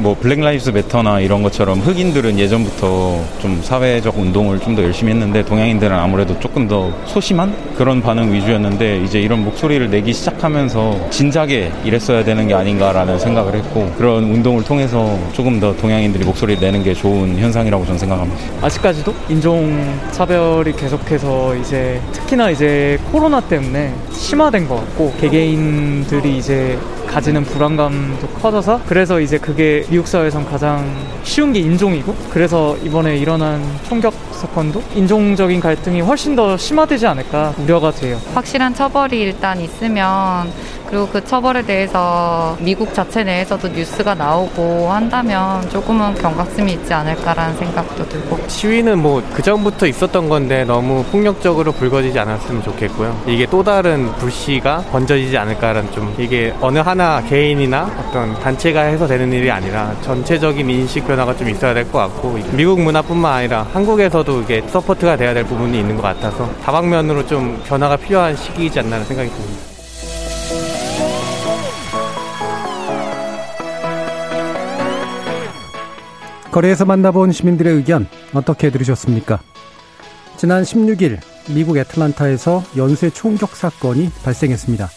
뭐 Black Lives Matter나 이런 것처럼 흑인들은 예전부터 좀 사회적 운동을 좀 더 열심히 했는데 동양인들은 아무래도 조금 더 소심한 그런 반응 위주였는데 이제 이런 목소리를 내기 시작하면서 진작에 이랬어야 되는 게 아닌가라는 생각을 했고 그런 운동을 통해서 조금 더 동양인들이 목소리를 내는 게 좋은 현상이라고 저는 생각합니다. 아직까지도 인종 차별이 계속해서 이제 특히나 이제 코로나 때문에 심화된 것 같고 개개인들이 이제 가지는 불안감도 커져서 그래서 이제 그게 미국 사회에선 가장 쉬운 게 인종이고 그래서 이번에 일어난 총격 사건도 인종적인 갈등이 훨씬 더 심화되지 않을까 우려가 돼요. 확실한 처벌이 일단 있으면 그리고 그 처벌에 대해서 미국 자체 내에서도 뉴스가 나오고 한다면 조금은 경각심이 있지 않을까라는 생각도 들고 시위는 뭐 그전부터 있었던 건데 너무 폭력적으로 불거지지 않았으면 좋겠고요. 이게 또 다른 불씨가 번져지지 않을까라는 좀 이게 어느 하나 개인이나 어떤 단체가 해서 되는 일이 아니라 전체적인 인식 변화가 좀 있어야 될 것 같고 미국 문화뿐만 아니라 한국에서도 이게 support가 돼야 될 부분이 있는 것 같아서 다방면으로 좀 변화가 필요한 시기이지 않나 생각이 듭니다. 거리에서 만나본 시민들의 의견 어떻게 들으셨습니까? 지난 16일 미국 애틀란타에서 연쇄 총격 사건이 발생했습니다.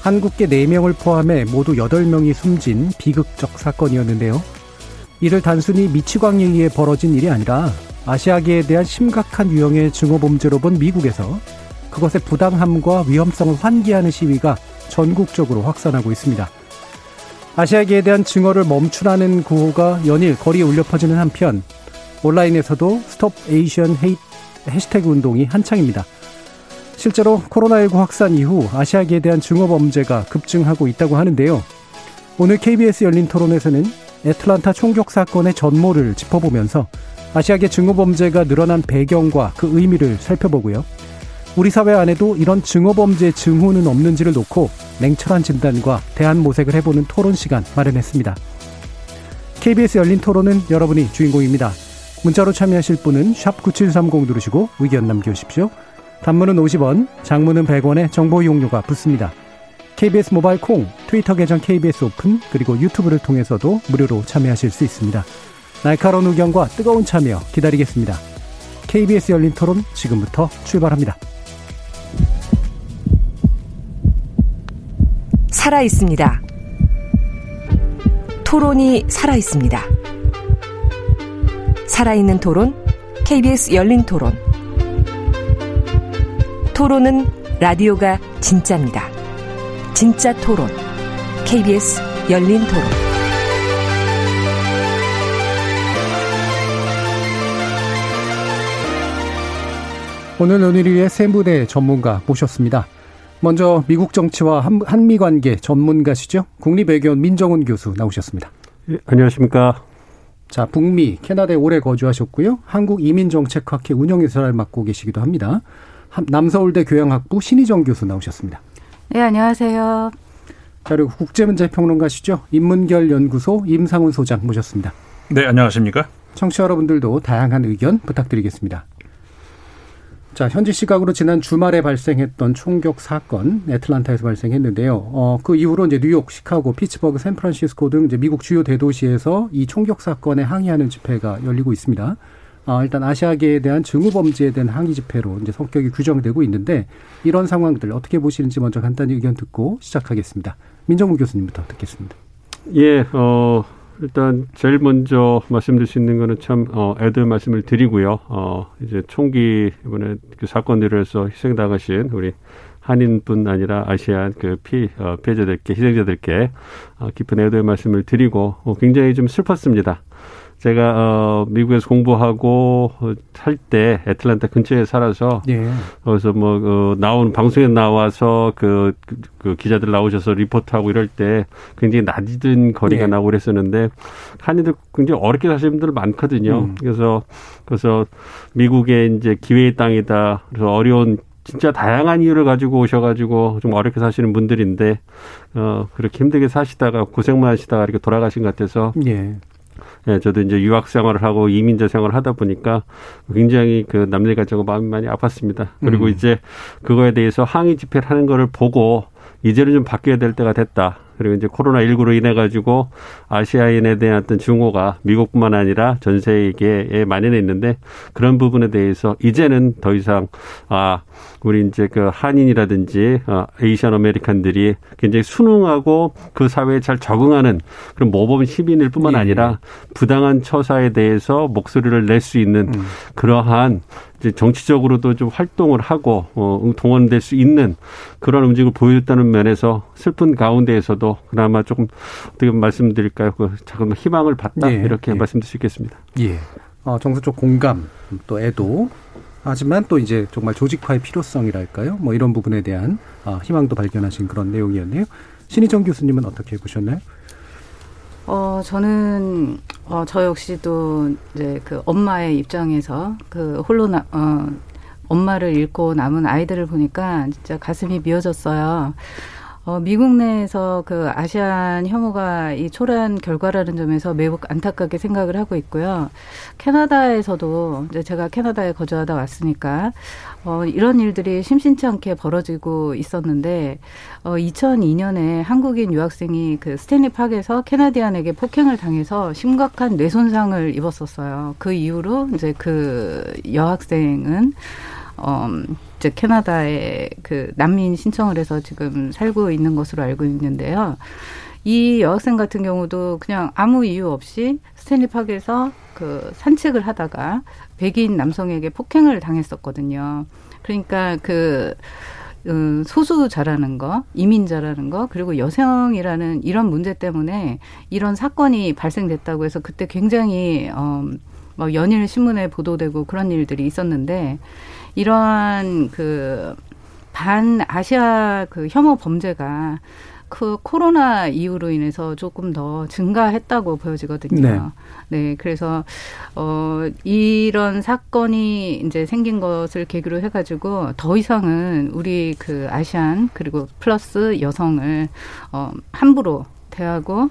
한국계 4명을 포함해 모두 8명이 숨진 비극적 사건이었는데요. 이를 단순히 미치광이에 의해 벌어진 일이 아니라 아시아계에 대한 심각한 유형의 증오범죄로 본 미국에서 그것의 부당함과 위험성을 환기하는 시위가 전국적으로 확산하고 있습니다. 아시아계에 대한 증오를 멈추라는 구호가 연일 거리에 울려 퍼지는 한편 온라인에서도 Stop Asian Hate 해시태그 운동이 한창입니다. 실제로 코로나19 확산 이후 아시아계에 대한 증오 범죄가 급증하고 있다고 하는데요. 오늘 KBS 열린 토론에서는 애틀란타 총격 사건의 전모를 짚어보면서 아시아계 증오 범죄가 늘어난 배경과 그 의미를 살펴보고요. 우리 사회 안에도 이런 증오 범죄 증후는 없는지를 놓고 냉철한 진단과 대안 모색을 해보는 토론 시간 마련했습니다. KBS 열린 토론은 여러분이 주인공입니다. 문자로 참여하실 분은 9730 누르시고 의견 남겨주십시오. 단문은 50원, 장문은 100원의 정보 이용료가 붙습니다. KBS 모바일 콩, 트위터 계정 KBS 오픈, 그리고 유튜브를 통해서도 무료로 참여하실 수 있습니다. 날카로운 의견과 뜨거운 참여 기다리겠습니다. KBS 열린 토론 지금부터 출발합니다. 살아 있습니다. 토론이 살아 있습니다. 살아있는 토론, KBS 열린 토론. 토론은 라디오가 진짜입니다. 진짜 토론, KBS 열린 토론. 오늘 오늘 위해 세 무대 전문가 모셨습니다. 먼저 미국 정치와 한, 미 관계 전문가시죠. 국립외교원 민정훈 교수 나오셨습니다. 예, 안녕하십니까. 자, 북미, 캐나다에 오래 거주하셨고요. 한국 이민정책학회 운영이사를 맡고 계시기도 합니다. 남서울대 교양학부 신희정 교수 나오셨습니다. 네, 안녕하세요. 자, 그리고 국제문제평론가시죠. 인문결 연구소 임상훈 소장 모셨습니다. 네, 안녕하십니까? 청취자 여러분들도 다양한 의견 부탁드리겠습니다. 자, 현지 시각으로 지난 주말에 발생했던 총격 사건, 애틀란타에서 발생했는데요. 어, 그 이후로 이제 뉴욕, 시카고, 피츠버그, 샌프란시스코 등 이제 미국 주요 대도시에서 이 총격 사건에 항의하는 집회가 열리고 있습니다. 어, 일단 아시아계에 대한 증오 범죄에 대한 항의 집회로 이제 성격이 규정되고 있는데 이런 상황들 어떻게 보시는지 먼저 간단히 의견 듣고 시작하겠습니다. 민정우 교수님부터 듣겠습니다. 예, 어, 일단 제일 먼저 말씀드릴 수 있는 거는 참 어, 애들 말씀을 드리고요. 어, 이제 총기 이번에 그 사건들을 해서 희생당하신 우리 한인뿐 아니라 아시안 그 피, 어, 피해자들께 희생자들께 어, 깊은 애도의 말씀을 드리고 어, 굉장히 좀 슬펐습니다. 제가 어 미국에서 공부하고 할 때 애틀란타 근처에 살아서 예. 거기서 뭐 어, 나온 방송에 나와서 그, 그, 그 기자들 나오셔서 리포트하고 이럴 때 굉장히 낮은 거리가 예. 나오고 그랬었는데 한인들 굉장히 어렵게 사시는 분들 많거든요. 음. 그래서 그래서 미국의 이제 기회의 땅이다. 그래서 어려운 진짜 다양한 이유를 가지고 오셔가지고 좀 어렵게 사시는 분들인데 어 그렇게 힘들게 사시다가 고생만 하시다가 이렇게 돌아가신 것 같아서 예. 예, 저도 이제 유학 생활을 하고 이민자 생활을 하다 보니까 굉장히 그 남들 가지고 마음이 많이 아팠습니다. 그리고 음. 이제 그거에 대해서 항의 집회를 하는 거를 보고 이제는 좀 바뀌어야 될 때가 됐다. 그리고 이제 코로나19로 인해 가지고 아시아인에 대한 어떤 증오가 미국뿐만 아니라 전 세계에 만연해 있는데 그런 부분에 대해서 이제는 더 이상 아 우리 이제 그 한인이라든지 어, Asian American들이 굉장히 순응하고 그 사회에 잘 적응하는 그런 모범 시민일 뿐만 예. 아니라 부당한 처사에 대해서 목소리를 낼 수 있는 음. 그러한 이제 정치적으로도 좀 활동을 하고 어 동원될 수 있는 그런 움직임을 보여줬다는 면에서 슬픈 가운데에서도 그나마 조금 어떻게 말씀드릴까요? 그 작은 희망을 봤다 예, 이렇게 예. 말씀드릴 수 있겠습니다. 예. 어, 정서적 공감 또 애도 하지만 또 이제 정말 조직화의 필요성이랄까요? 뭐 이런 부분에 대한 아, 희망도 발견하신 그런 내용이었네요. 신희정 교수님은 어떻게 보셨나요? 어, 저는, 어, 저 역시도 이제 그 엄마의 입장에서 그 홀로 나, 어, 엄마를 잃고 남은 아이들을 보니까 진짜 가슴이 미어졌어요. 어, 미국 내에서 그 아시안 혐오가 이 초래한 결과라는 점에서 매우 안타깝게 생각을 하고 있고요. 캐나다에서도 이제 제가 캐나다에 거주하다 왔으니까 어, 이런 일들이 심심치 않게 벌어지고 있었는데 어, 2002년에 한국인 유학생이 그 스탠리 팍에서 캐나디안에게 폭행을 당해서 심각한 뇌 손상을 입었었어요. 그 이후로 이제 그 여학생은 어, 즉 캐나다에 그 난민 신청을 해서 지금 살고 있는 것으로 알고 있는데요. 이 여학생 같은 경우도 그냥 아무 이유 없이 스탠리 팍에서 그 산책을 하다가 백인 남성에게 폭행을 당했었거든요. 그러니까 그 음, 소수자라는 거, 이민자라는 거, 그리고 여성이라는 이런 문제 때문에 이런 사건이 발생됐다고 해서 그때 굉장히 어, 뭐 연일 신문에 보도되고 그런 일들이 있었는데 이러한 그 반아시아 그 혐오 범죄가 그 코로나 이후로 인해서 조금 더 증가했다고 보여지거든요. 네. 네, 그래서 어 이런 사건이 이제 생긴 것을 계기로 해가지고 더 이상은 우리 그 아시안 그리고 플러스 여성을 어 함부로 대하고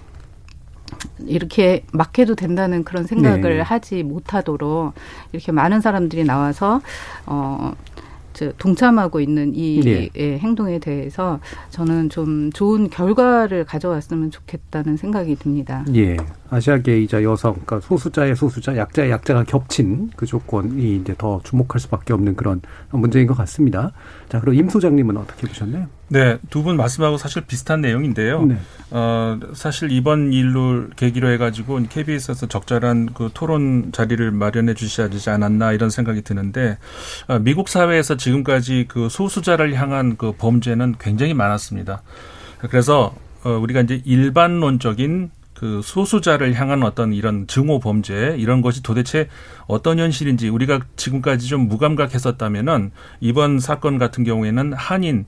이렇게 막 해도 된다는 그런 생각을 네. 하지 못하도록 이렇게 많은 사람들이 나와서 어 동참하고 있는 이 네. 행동에 대해서 저는 좀 좋은 결과를 가져왔으면 좋겠다는 생각이 듭니다. 예. 아시아계이자 여성, 그러니까 소수자의 소수자, 약자의 약자가 겹친 그 조건이 이제 더 주목할 수밖에 없는 그런 문제인 것 같습니다. 자, 그럼 임 소장님은 어떻게 보셨나요? 네, 두 분 말씀하고 사실 비슷한 내용인데요. 네. 어, 사실 이번 일로 계기로 해가지고 KBS에서 적절한 그 토론 자리를 마련해 주셔야 되지 않았나 이런 생각이 드는데 어, 미국 사회에서 지금까지 그 소수자를 향한 그 범죄는 굉장히 많았습니다. 그래서 어, 우리가 이제 일반론적인 그 소수자를 향한 어떤 이런 증오 범죄 이런 것이 도대체 어떤 현실인지 우리가 지금까지 좀 무감각했었다면은 이번 사건 같은 경우에는 한인을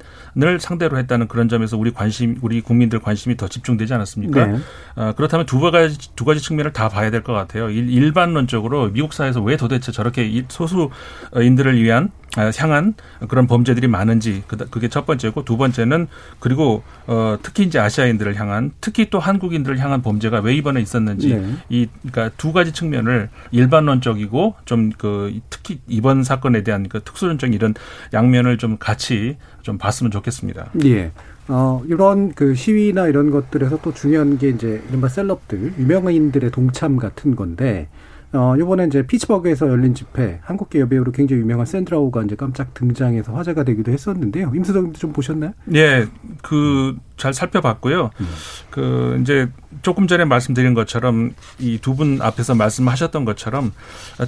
상대로 했다는 그런 점에서 우리 관심 우리 국민들 관심이 더 집중되지 않았습니까? 네. 어, 그렇다면 두 가지 두 가지 측면을 다 봐야 될 것 같아요. 일, 반론적으로 미국 사회에서 왜 도대체 저렇게 소수인들을 위한 아, 향한 그런 범죄들이 많은지 그게 첫 번째고 두 번째는 그리고 어 특히 이제 아시아인들을 향한 특히 또 한국인들을 향한 범죄가 왜 이번에 있었는지 네. 이 그러니까 두 가지 측면을 일반론적이고 좀 그 특히 이번 사건에 대한 그 특수론적 이런 양면을 좀 같이 좀 봤으면 좋겠습니다. 예. 어, 이런 그 시위나 이런 것들에서 또 중요한 게 이제 이른바 셀럽들, 유명인들의 동참 같은 건데 어, 요번에 이제 피츠버그에서 열린 집회, 한국계 여배우로 굉장히 유명한 샌드라우가 이제 깜짝 등장해서 화제가 되기도 했었는데요. 임수정님도 좀 보셨나요? 예, 그, 잘 살펴봤고요. 음. 그, 이제 조금 전에 말씀드린 것처럼 이 두 분 앞에서 말씀하셨던 것처럼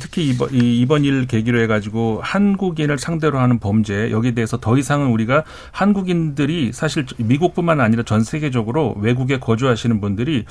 특히 이번, 이 이번 일 계기로 해가지고 한국인을 상대로 하는 범죄 여기에 대해서 더 이상은 우리가 한국인들이 사실 미국뿐만 아니라 전 세계적으로 외국에 거주하시는 분들이 어,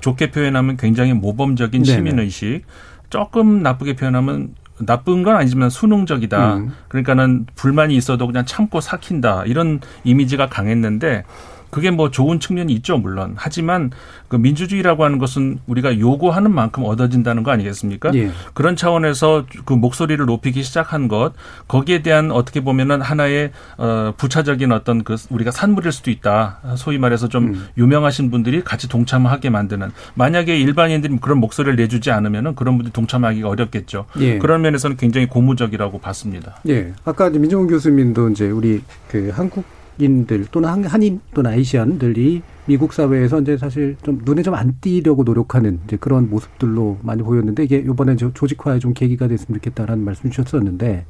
좋게 표현하면 굉장히 모범적인 시민의식, 조금 나쁘게 표현하면 나쁜 건 아니지만 수능적이다. 음. 그러니까는 불만이 있어도 그냥 참고 삭힌다. 이런 이미지가 강했는데 그게 뭐 좋은 측면이 있죠, 물론. 하지만 그 민주주의라고 하는 것은 우리가 요구하는 만큼 얻어진다는 거 아니겠습니까? 예. 그런 차원에서 그 목소리를 높이기 시작한 것 거기에 대한 어떻게 보면은 하나의 어 부차적인 어떤 그 우리가 산물일 수도 있다. 소위 말해서 좀 음. 유명하신 분들이 같이 동참하게 만드는 만약에 일반인들이 그런 목소리를 내주지 않으면은 그런 분들이 동참하기가 어렵겠죠. 예. 그런 면에서는 굉장히 고무적이라고 봤습니다. 예. 아까 민종훈 교수님도 이제 우리 그 한국 인들 또는 한인 또는 아이시안들이 미국 사회에서 이제 사실 좀 눈에 좀 안 띄려고 노력하는 이제 그런 모습들로 많이 보였는데 이게 이번에 조직화에 좀 계기가 됐으면 좋겠다라는 말씀 주셨었는데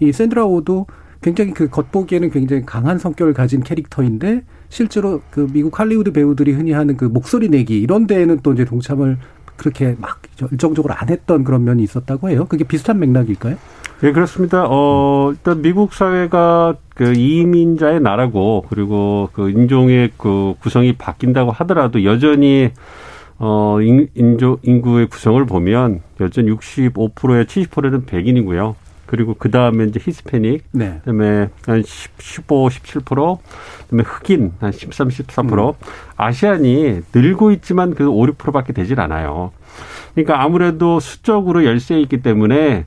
이 샌드라 오도 굉장히 그 겉보기에는 굉장히 강한 성격을 가진 캐릭터인데 실제로 그 미국 할리우드 배우들이 흔히 하는 그 목소리 내기 이런 데에는 또 이제 동참을 그렇게 막 열정적으로 안 했던 그런 면이 있었다고 해요. 그게 비슷한 맥락일까요? 네, 그렇습니다. 어, 일단 미국 사회가 그 이민자의 나라고 그리고 그 인종의 그 구성이 바뀐다고 하더라도 여전히 어, 인, 인조, 인구의 구성을 보면 여전히 65%에 70%는 백인이고요. 그리고 그 다음에 이제 히스패닉, 네. 그다음에 한 10, 15, 17%, 그다음에 흑인 한 13, 14%, 음. 아시안이 늘고 있지만 그 5, 6%밖에 되질 않아요. 그러니까 아무래도 수적으로 열세 있기 때문에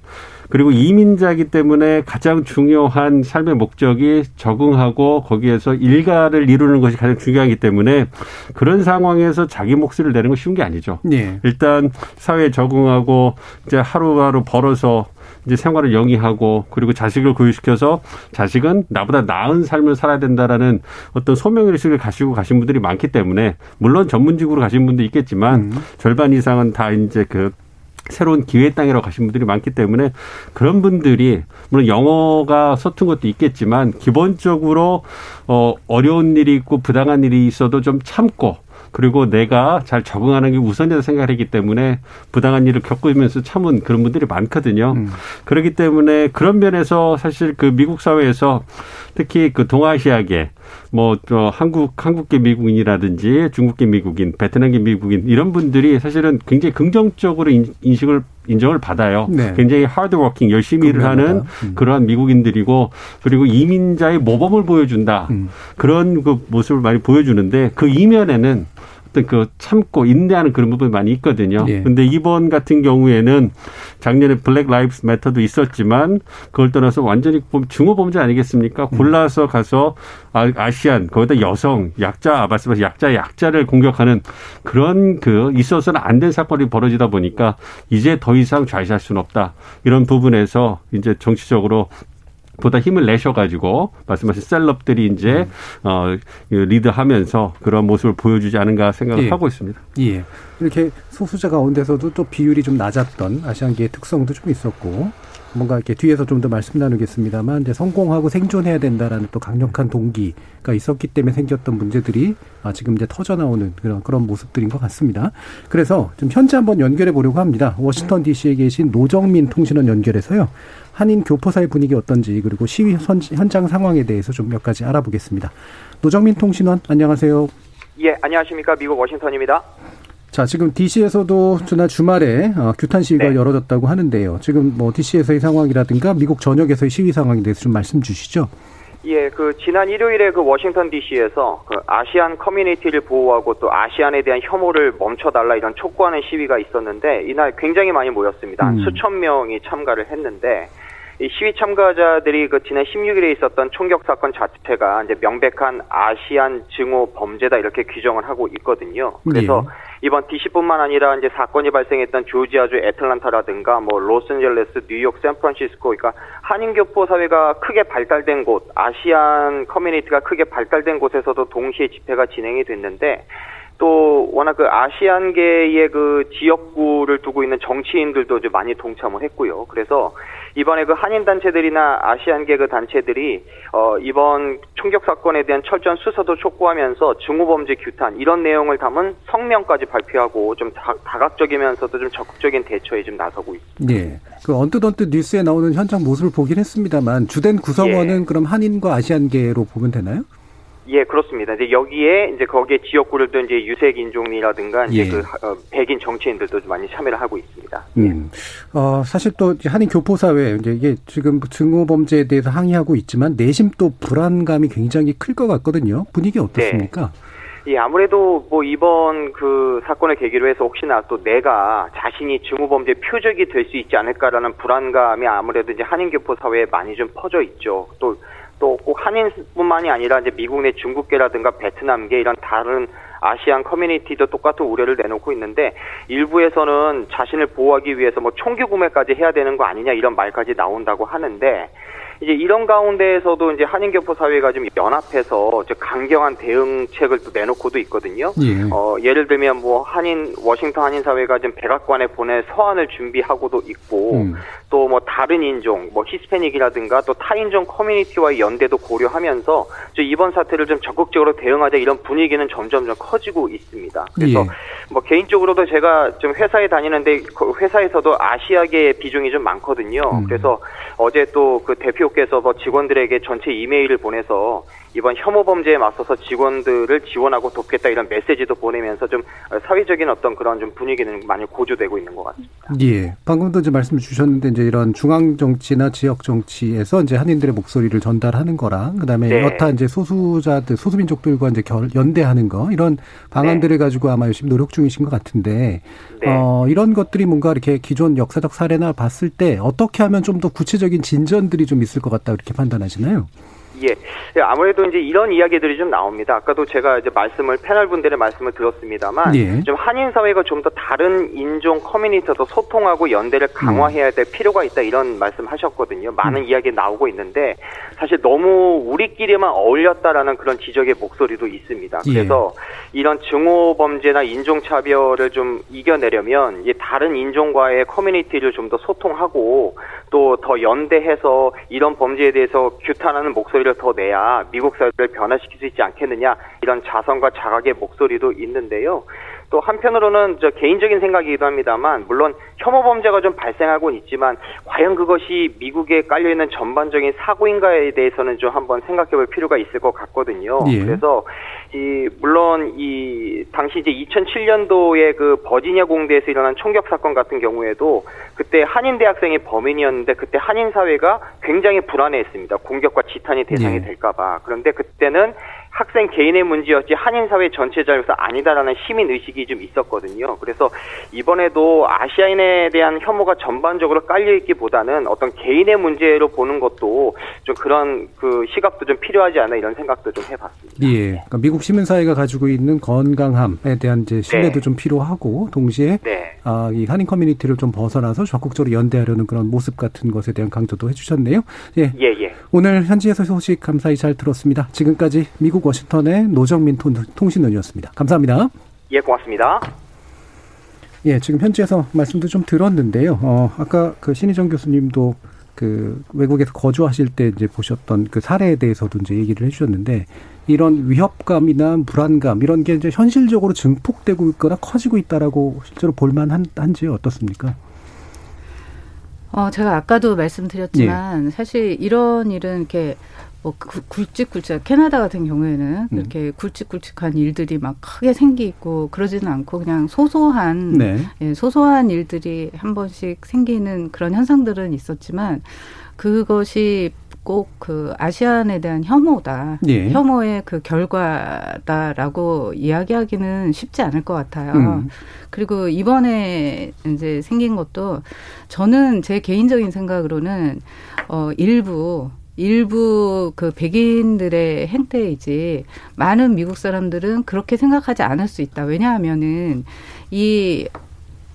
그리고 이민자이기 때문에 가장 중요한 삶의 목적이 적응하고 거기에서 일가를 이루는 것이 가장 중요하기 때문에 그런 상황에서 자기 목소리를 내는 건 쉬운 게 아니죠. 네. 일단 사회에 적응하고 이제 하루하루 벌어서 이제 생활을 영위하고 그리고 자식을 교육시켜서 자식은 나보다 나은 삶을 살아야 된다라는 어떤 소명의식을 가지고 가신 분들이 많기 때문에 물론 전문직으로 가신 분도 있겠지만 음. 절반 이상은 다 이제 그 새로운 기회 땅이라고 가신 분들이 많기 때문에 그런 분들이 물론 영어가 서툰 것도 있겠지만 기본적으로 어 어려운 일이 있고 부당한 일이 있어도 좀 참고 그리고 내가 잘 적응하는 게 우선이라고 생각했기 때문에 부당한 일을 겪으면서 참은 그런 분들이 많거든요. 음. 그렇기 때문에 그런 면에서 사실 그 미국 사회에서 특히 그 동아시아계 뭐저 한국 한국계 미국인이라든지 중국계 미국인, 베트남계 미국인 이런 분들이 사실은 굉장히 긍정적으로 인, 식을 인정을 받아요. 네. 굉장히 하드워킹 열심히 일을 하는 음. 그러한 미국인들이고 그리고 이민자의 모범을 보여준다. 음. 그런 그 모습을 많이 보여주는데 그 이면에는 어떤 그 참고 인내하는 그런 부분이 많이 있거든요. 예. 근데 이번 같은 경우에는 작년에 Black Lives Matter도 있었지만 그걸 떠나서 완전히 증오 범죄 아니겠습니까? 음. 골라서 가서 아, Asian 거기다 여성 약자 말씀하신 약자 약자를 공격하는 그런 그 있어서는 안 된 사건이 벌어지다 보니까 이제 더 이상 좌시할 수는 없다. 이런 부분에서 이제 정치적으로 보다 힘을 내셔가지고 말씀하신 셀럽들이 이제 음. 어 리드하면서 그런 모습을 보여주지 않은가 생각을 예. 하고 있습니다. 예. 이렇게 소수자 가운데서도 또 비율이 좀 낮았던 아시안계의 특성도 좀 있었고 뭔가 이렇게 뒤에서 좀 더 말씀 나누겠습니다만 이제 성공하고 생존해야 된다라는 또 강력한 동기가 있었기 때문에 생겼던 문제들이 아 지금 이제 터져 나오는 그런 그런 모습들인 것 같습니다. 그래서 좀 현재 한번 연결해 보려고 합니다. 워싱턴 D.C.에 계신 노정민 통신원 연결해서요. 한인 교포사회 분위기 어떤지 그리고 시위 현장 상황에 대해서 좀 몇 가지 알아보겠습니다. 노정민 통신원 안녕하세요. 예, 안녕하십니까. 미국 워싱턴입니다. 자, 지금 DC에서도 지난 주말에 어, 규탄 시위가 네. 열어졌다고 하는데요. 지금 뭐 DC에서의 상황이라든가 미국 전역에서의 시위 상황에 대해서 좀 말씀 주시죠. 예, 그 지난 일요일에 그 워싱턴 DC에서 그 아시안 커뮤니티를 보호하고 또 아시안에 대한 혐오를 멈춰달라 이런 촉구하는 시위가 있었는데 이날 굉장히 많이 모였습니다. 음. 수천 명이 참가를 했는데 이 시위 참가자들이 그 지난 16일에 있었던 총격 사건 자체가 이제 명백한 아시안 증오 범죄다 이렇게 규정을 하고 있거든요. 그래서 네. 이번 DC뿐만 아니라 이제 사건이 발생했던 조지아주 애틀란타라든가 뭐 로스앤젤레스, 뉴욕, 샌프란시스코, 그러니까 한인 교포 사회가 크게 발달된 곳, 아시안 커뮤니티가 크게 발달된 곳에서도 동시에 집회가 진행이 됐는데 또 워낙 그 아시안계의 그 지역구를 두고 있는 정치인들도 좀 많이 동참을 했고요. 그래서 이번에 그 한인 단체들이나 아시안계 그 단체들이 어 이번 총격 사건에 대한 철저한 수사도 촉구하면서 증오범죄 규탄 이런 내용을 담은 성명까지 발표하고 좀 다, 다각적이면서도 좀 적극적인 대처에 좀 나서고 있습니다. 네. 그 언뜻 언뜻 뉴스에 나오는 현장 모습을 보긴 했습니다만 주된 구성원은 예. 그럼 한인과 아시안계로 보면 되나요? 예, 그렇습니다. 이제 여기에 이제 거기에 지역구를 둔 이제 유색 인종이라든가 이제 예. 그 어, 백인 정치인들도 많이 참여를 하고 있습니다. 음. 어, 사실 또 한인 교포사회, 이제 이게 지금 증오 범죄에 대해서 항의하고 있지만 내심 또 불안감이 굉장히 클 것 같거든요. 분위기 어떻습니까? 예, 아무래도 뭐 이번 그 사건을 계기로 해서 혹시나 또 내가 자신이 증오범죄 표적이 될 수 있지 않을까라는 불안감이 아무래도 이제 한인교포 사회에 많이 좀 퍼져 있죠. 또 또 꼭 한인뿐만이 아니라 이제 미국 내 중국계라든가 베트남계 이런 다른 아시안 커뮤니티도 똑같은 우려를 내놓고 있는데 일부에서는 자신을 보호하기 위해서 뭐 총기 구매까지 해야 되는 거 아니냐 이런 말까지 나온다고 하는데 이제 이런 가운데에서도 이제 한인교포 사회가 좀 연합해서 이제 강경한 대응책을 또 내놓고도 있거든요. 예. 어, 예를 들면 뭐 한인 워싱턴 한인 사회가 지금 백악관에 보낼 서한을 준비하고도 있고 음. 또뭐 다른 인종, 뭐 히스패닉이라든가 또 타인종 커뮤니티와의 연대도 고려하면서 저 이번 사태를 좀 적극적으로 대응하자 이런 분위기는 점점 점 커지고 있습니다. 그래서 예. 뭐 개인적으로도 제가 좀 회사에 다니는데 그 회사에서도 아시아계 비중이 좀 많거든요. 음. 그래서 어제 또 그 대표 께서 뭐 직원들에게 전체 이메일을 보내서 이번 혐오 범죄에 맞서서 직원들을 지원하고 돕겠다 이런 메시지도 보내면서 좀 사회적인 어떤 그런 좀 분위기는 많이 고조되고 있는 것 같습니다. 예. 방금도 이제 말씀 주셨는데 이제 이런 중앙 정치나 지역 정치에서 이제 한인들의 목소리를 전달하는 거랑 그다음에 네. 여타 이제 소수자들 소수민족들과 이제 결, 연대하는 거 이런 방안들을 가지고 아마 열심히 노력 중이신 것 같은데 네. 어 이런 것들이 뭔가 이렇게 기존 역사적 사례나 봤을 때 어떻게 하면 좀 더 구체적인 진전들이 좀 있을 것 같다 이렇게 판단하시나요? 예. 예, 아무래도 이제 이런 이야기들이 좀 나옵니다. 아까도 제가 이제 말씀을 패널 분들의 말씀을 들었습니다만 예. 좀 한인 사회가 좀 더 다른 인종 커뮤니티도 소통하고 연대를 강화해야 될 필요가 있다 이런 말씀하셨거든요. 많은 이야기 나오고 있는데 사실 너무 우리끼리만 어울렸다라는 그런 지적의 목소리도 있습니다. 예. 그래서 이런 증오 범죄나 인종 차별을 좀 이겨내려면 이 다른 인종과의 커뮤니티를 좀 더 소통하고 또 더 연대해서 이런 범죄에 대해서 규탄하는 목소리를 더 내야 미국 사회를 변화시킬 수 있지 않겠느냐 이런 자성과 자각의 목소리도 있는데요. 또 한편으로는 저 개인적인 생각이기도 합니다만 물론 혐오 범죄가 좀 발생하고는 있지만 과연 그것이 미국에 깔려 있는 전반적인 사고인가에 대해서는 좀 한번 생각해 볼 필요가 있을 것 같거든요. 예. 그래서 이 물론 이 당시 이제 2007년도에 그 버지니아 공대에서 일어난 총격 사건 같은 경우에도 그때 한인 대학생이 범인이었는데 그때 한인 사회가 굉장히 불안해했습니다. 공격과 지탄이 대상이 예. 될까봐. 그런데 그때는 학생 개인의 문제였지 한인 사회 전체적으로서 아니다라는 시민 의식이 좀 있었거든요. 그래서 이번에도 아시아인에 대한 혐오가 전반적으로 깔려 있기보다는 어떤 개인의 문제로 보는 것도 좀 그런 그 시각도 좀 필요하지 않나 이런 생각도 좀 해봤습니다. 예. 그러니까 미국 시민 사회가 가지고 있는 건강함에 대한 이제 신뢰도 네. 좀 필요하고 동시에 네. 아, 이 한인 커뮤니티를 좀 벗어나서 적극적으로 연대하려는 그런 모습 같은 것에 대한 강조도 해주셨네요. 예. 예, 예. 오늘 현지에서 소식 감사히 잘 들었습니다. 지금까지 미국 워싱턴의 노정민 통- 통신원이었습니다. 감사합니다. 예, 고맙습니다. 예, 지금 현지에서 말씀도 좀 들었는데요. 어, 아까 그 신희정 교수님도 그 외국에서 거주하실 때 이제 보셨던 그 사례에 대해서도 이제 얘기를 해주셨는데 이런 위협감이나 불안감 이런 게 이제 현실적으로 증폭되고 있거나 커지고 있다라고 실제로 볼만한지 어떻습니까? 어, 제가 아까도 말씀드렸지만 예. 사실 이런 일은 이렇게 뭐 구- 굵직굵직 캐나다 같은 경우에는 음. 그렇게 굵직굵직한 일들이 막 크게 생기고 그러지는 않고 그냥 소소한 네. 예, 소소한 일들이 한 번씩 생기는 그런 현상들은 있었지만 그것이 꼭 그 아시안에 대한 혐오다. 예. 혐오의 그 결과다라고 이야기하기는 쉽지 않을 것 같아요. 음. 그리고 이번에 이제 생긴 것도 저는 제 개인적인 생각으로는 어 일부 일부 그 백인들의 행태이지 많은 미국 사람들은 그렇게 생각하지 않을 수 있다. 왜냐하면은 이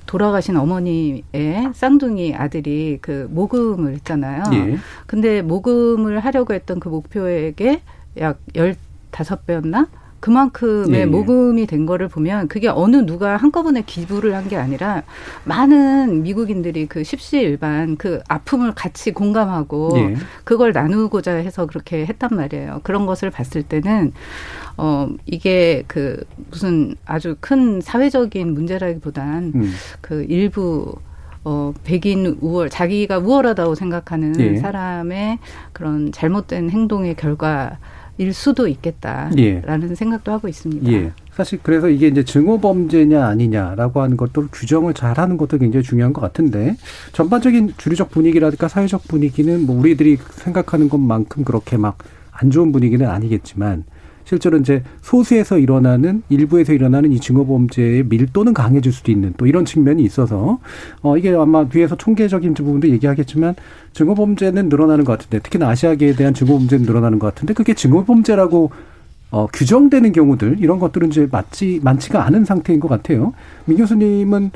돌아가신 어머니의 쌍둥이 아들이 그 모금을 했잖아요. 예. 근데 모금을 하려고 했던 그 목표액의 약 15배였나? 그만큼의 예, 예. 모금이 된 거를 보면 그게 어느 누가 한꺼번에 기부를 한 게 아니라 많은 미국인들이 그 십시일반 그 아픔을 같이 공감하고 예. 그걸 나누고자 해서 그렇게 했단 말이에요. 그런 것을 봤을 때는 어 이게 그 무슨 아주 큰 사회적인 문제라기보단 음. 그 일부 어 백인 우월 자기가 우월하다고 생각하는 예. 사람의 그런 잘못된 행동의 결과 일 수도 있겠다라는 예. 생각도 하고 있습니다. 예. 사실 그래서 이게 이제 증오 범죄냐 아니냐라고 하는 것도 규정을 잘하는 것도 굉장히 중요한 것 같은데 전반적인 주류적 분위기라든가 사회적 분위기는 뭐 우리들이 생각하는 것만큼 그렇게 막 안 좋은 분위기는 아니겠지만 실제로 이제 소수에서 일어나는 일부에서 일어나는 이 증오 범죄의 밀도는 강해질 수도 있는 또 이런 측면이 있어서 어 이게 아마 뒤에서 총계적인 부분도 얘기하겠지만 증오 범죄는 늘어나는 것 같은데 특히나 아시아계에 대한 증오 범죄는 늘어나는 것 같은데 그게 증오 범죄라고 어, 규정되는 경우들 이런 것들은 이제 맞지 많지가 않은 상태인 것 같아요. 민 교수님은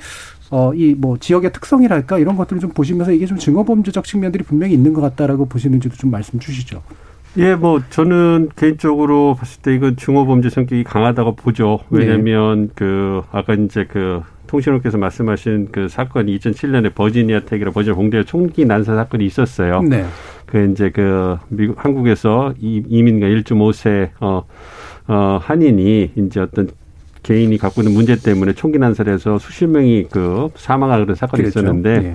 어, 이 뭐 지역의 특성이랄까 이런 것들을 좀 보시면서 이게 좀 증오범죄적 측면들이 분명히 있는 것 같다라고 보시는지도 좀 말씀 주시죠. 예, 뭐 저는 개인적으로 봤을 때 이건 중호범죄 성격이 강하다고 보죠. 왜냐하면 네. 그 아까 이제 그 통신원께서 말씀하신 그 사건이 2007년에 버지니아 택이라 버지니아 공대 총기 난사 사건이 있었어요. 네. 그 이제 그 미국 한국에서 이민가 1.5세 어, 어 한인이 이제 어떤 개인이 갖고 있는 문제 때문에 총기 난사해서 수십 명이 그 사망하는 그런 사건이 그랬죠. 있었는데 네.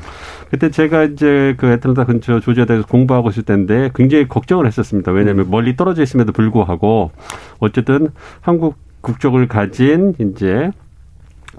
그때 제가 이제 그 애틀란타 근처 조지아대에서 공부하고 있을 때인데 굉장히 걱정을 했었습니다. 왜냐하면 음. 멀리 떨어져 있음에도 불구하고 어쨌든 한국 국적을 가진 이제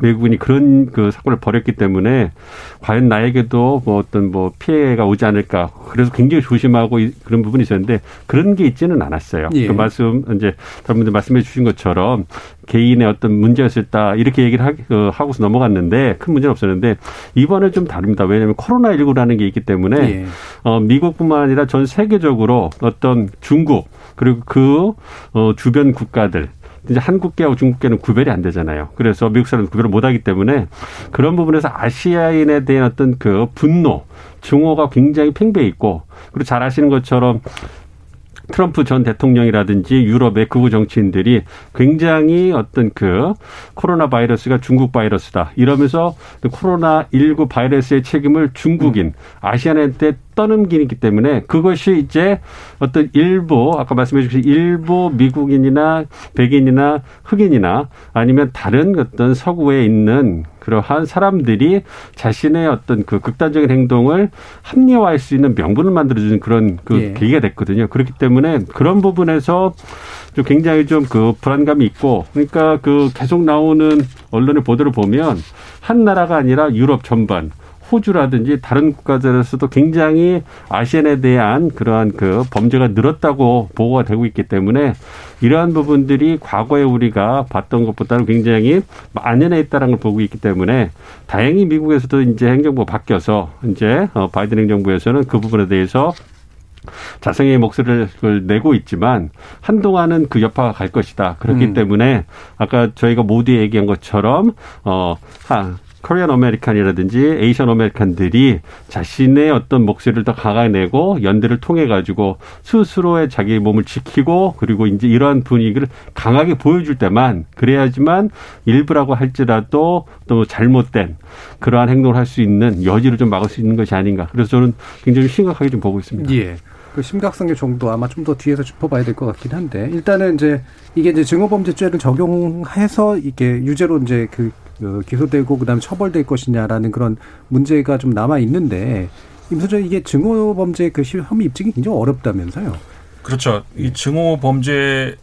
외국인이 그런 그 사건을 벌였기 때문에 과연 나에게도 뭐 어떤 뭐 피해가 오지 않을까 그래서 굉장히 조심하고 그런 부분이 있었는데 그런 게 있지는 않았어요. 예. 그 말씀 이제 다른 분들 말씀해 주신 것처럼 개인의 어떤 문제가 있었다 이렇게 얘기를 하, 어, 하고서 넘어갔는데 큰 문제는 없었는데 이번에 좀 다릅니다. 왜냐하면 코로나 19라는 게 있기 때문에 예. 어, 미국뿐만 아니라 전 세계적으로 어떤 중국 그리고 그 어, 주변 국가들 이제 한국계하고 중국계는 구별이 안 되잖아요. 그래서 미국 사람은 구별을 못 하기 때문에 그런 부분에서 아시아인에 대한 어떤 그 분노, 증오가 굉장히 팽배해 있고 그리고 잘 아시는 것처럼 트럼프 전 대통령이라든지 유럽의 극우 정치인들이 굉장히 어떤 그 코로나 바이러스가 중국 바이러스다. 이러면서 그 코로나 19 바이러스의 책임을 중국인 아시안한테 떠넘기기 때문에 그것이 이제 어떤 일부 아까 말씀해 주신 일부 미국인이나 백인이나 흑인이나 아니면 다른 어떤 서구에 있는 그러한 사람들이 자신의 어떤 그 극단적인 행동을 합리화할 수 있는 명분을 만들어주는 그런 그 예. 계기가 됐거든요. 그렇기 때문에 그런 부분에서 좀 굉장히 좀 그 불안감이 있고 그러니까 그 계속 나오는 언론의 보도를 보면 한 나라가 아니라 유럽 전반 호주라든지 다른 국가들에서도 굉장히 아시안에 대한 그러한 그 범죄가 늘었다고 보고가 되고 있기 때문에 이러한 부분들이 과거에 우리가 봤던 것보다는 굉장히 만연해 있다는 걸 보고 있기 때문에 다행히 미국에서도 이제 행정부가 바뀌어서 이제 어, 바이든 행정부에서는 그 부분에 대해서 자성의 목소리를 내고 있지만 한동안은 그 여파가 갈 것이다. 그렇기 음. 때문에 아까 저희가 모두 얘기한 것처럼 어 Korean American이라든지 Asian American들이 자신의 어떤 목소리를 더 강하게 내고 연대를 통해 가지고 스스로의 자기 몸을 지키고 그리고 이제 이러한 분위기를 강하게 보여줄 때만 그래야지만 일부라고 할지라도 또 잘못된 그러한 행동을 할 수 있는 여지를 좀 막을 수 있는 것이 아닌가. 그래서 저는 굉장히 심각하게 좀 보고 있습니다. 예. 그 심각성의 정도 아마 좀 더 뒤에서 짚어봐야 될 것 같긴 한데 일단은 이제 이게 이제 증오범죄죄를 적용해서 이게 유죄로 이제 그, 그 기소되고 그다음에 처벌될 것이냐라는 그런 문제가 좀 남아 있는데 임소장 이게 증오 범죄 그 혐의 입증이 굉장히 어렵다면서요? 그렇죠. 이 증오 범죄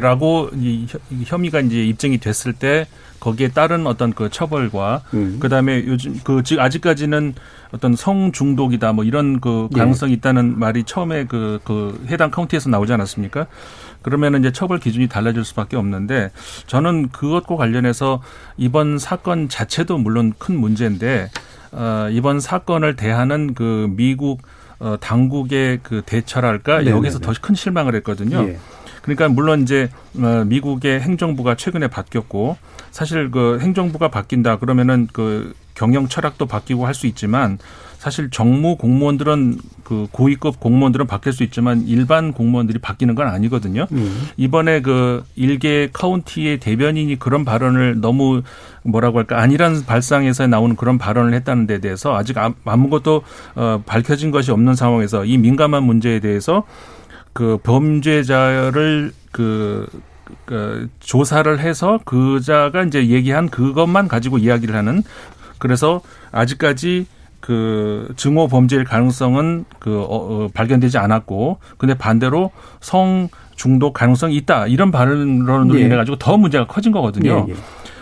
라고 이 혐의가 이제 입증이 됐을 때 거기에 따른 어떤 그 처벌과 음. 그다음에 요즘 그 즉 아직까지는 어떤 성 중독이다 뭐 이런 그 예. 가능성이 있다는 말이 처음에 그, 그 해당 카운티에서 나오지 않았습니까? 그러면은 이제 처벌 기준이 달라질 수밖에 없는데 저는 그것과 관련해서 이번 사건 자체도 물론 큰 문제인데 어 이번 사건을 대하는 그 미국 어 당국의 그 대처랄까 네네네. 여기서 더 큰 실망을 했거든요. 예. 그러니까 물론 이제 어, 미국의 행정부가 최근에 바뀌었고 사실 그 행정부가 바뀐다 그러면은 그 경영 철학도 바뀌고 할 수 있지만 사실 정무 공무원들은 그 고위급 공무원들은 바뀔 수 있지만 일반 공무원들이 바뀌는 건 아니거든요. 음. 이번에 그 일개 카운티의 대변인이 그런 발언을 너무 뭐라고 할까 아니란 발상에서 나오는 그런 발언을 했다는 데 대해서 아직 아무것도 어 밝혀진 것이 없는 상황에서 이 민감한 문제에 대해서 그 범죄자를 그, 그 조사를 해서 그자가 이제 얘기한 그것만 가지고 이야기를 하는 그래서 아직까지 그 증오 범죄일 가능성은 그 어, 어, 발견되지 않았고 근데 반대로 성 중독 가능성이 있다 이런 발언으로 예. 인해 가지고 더 문제가 커진 거거든요. 예, 예.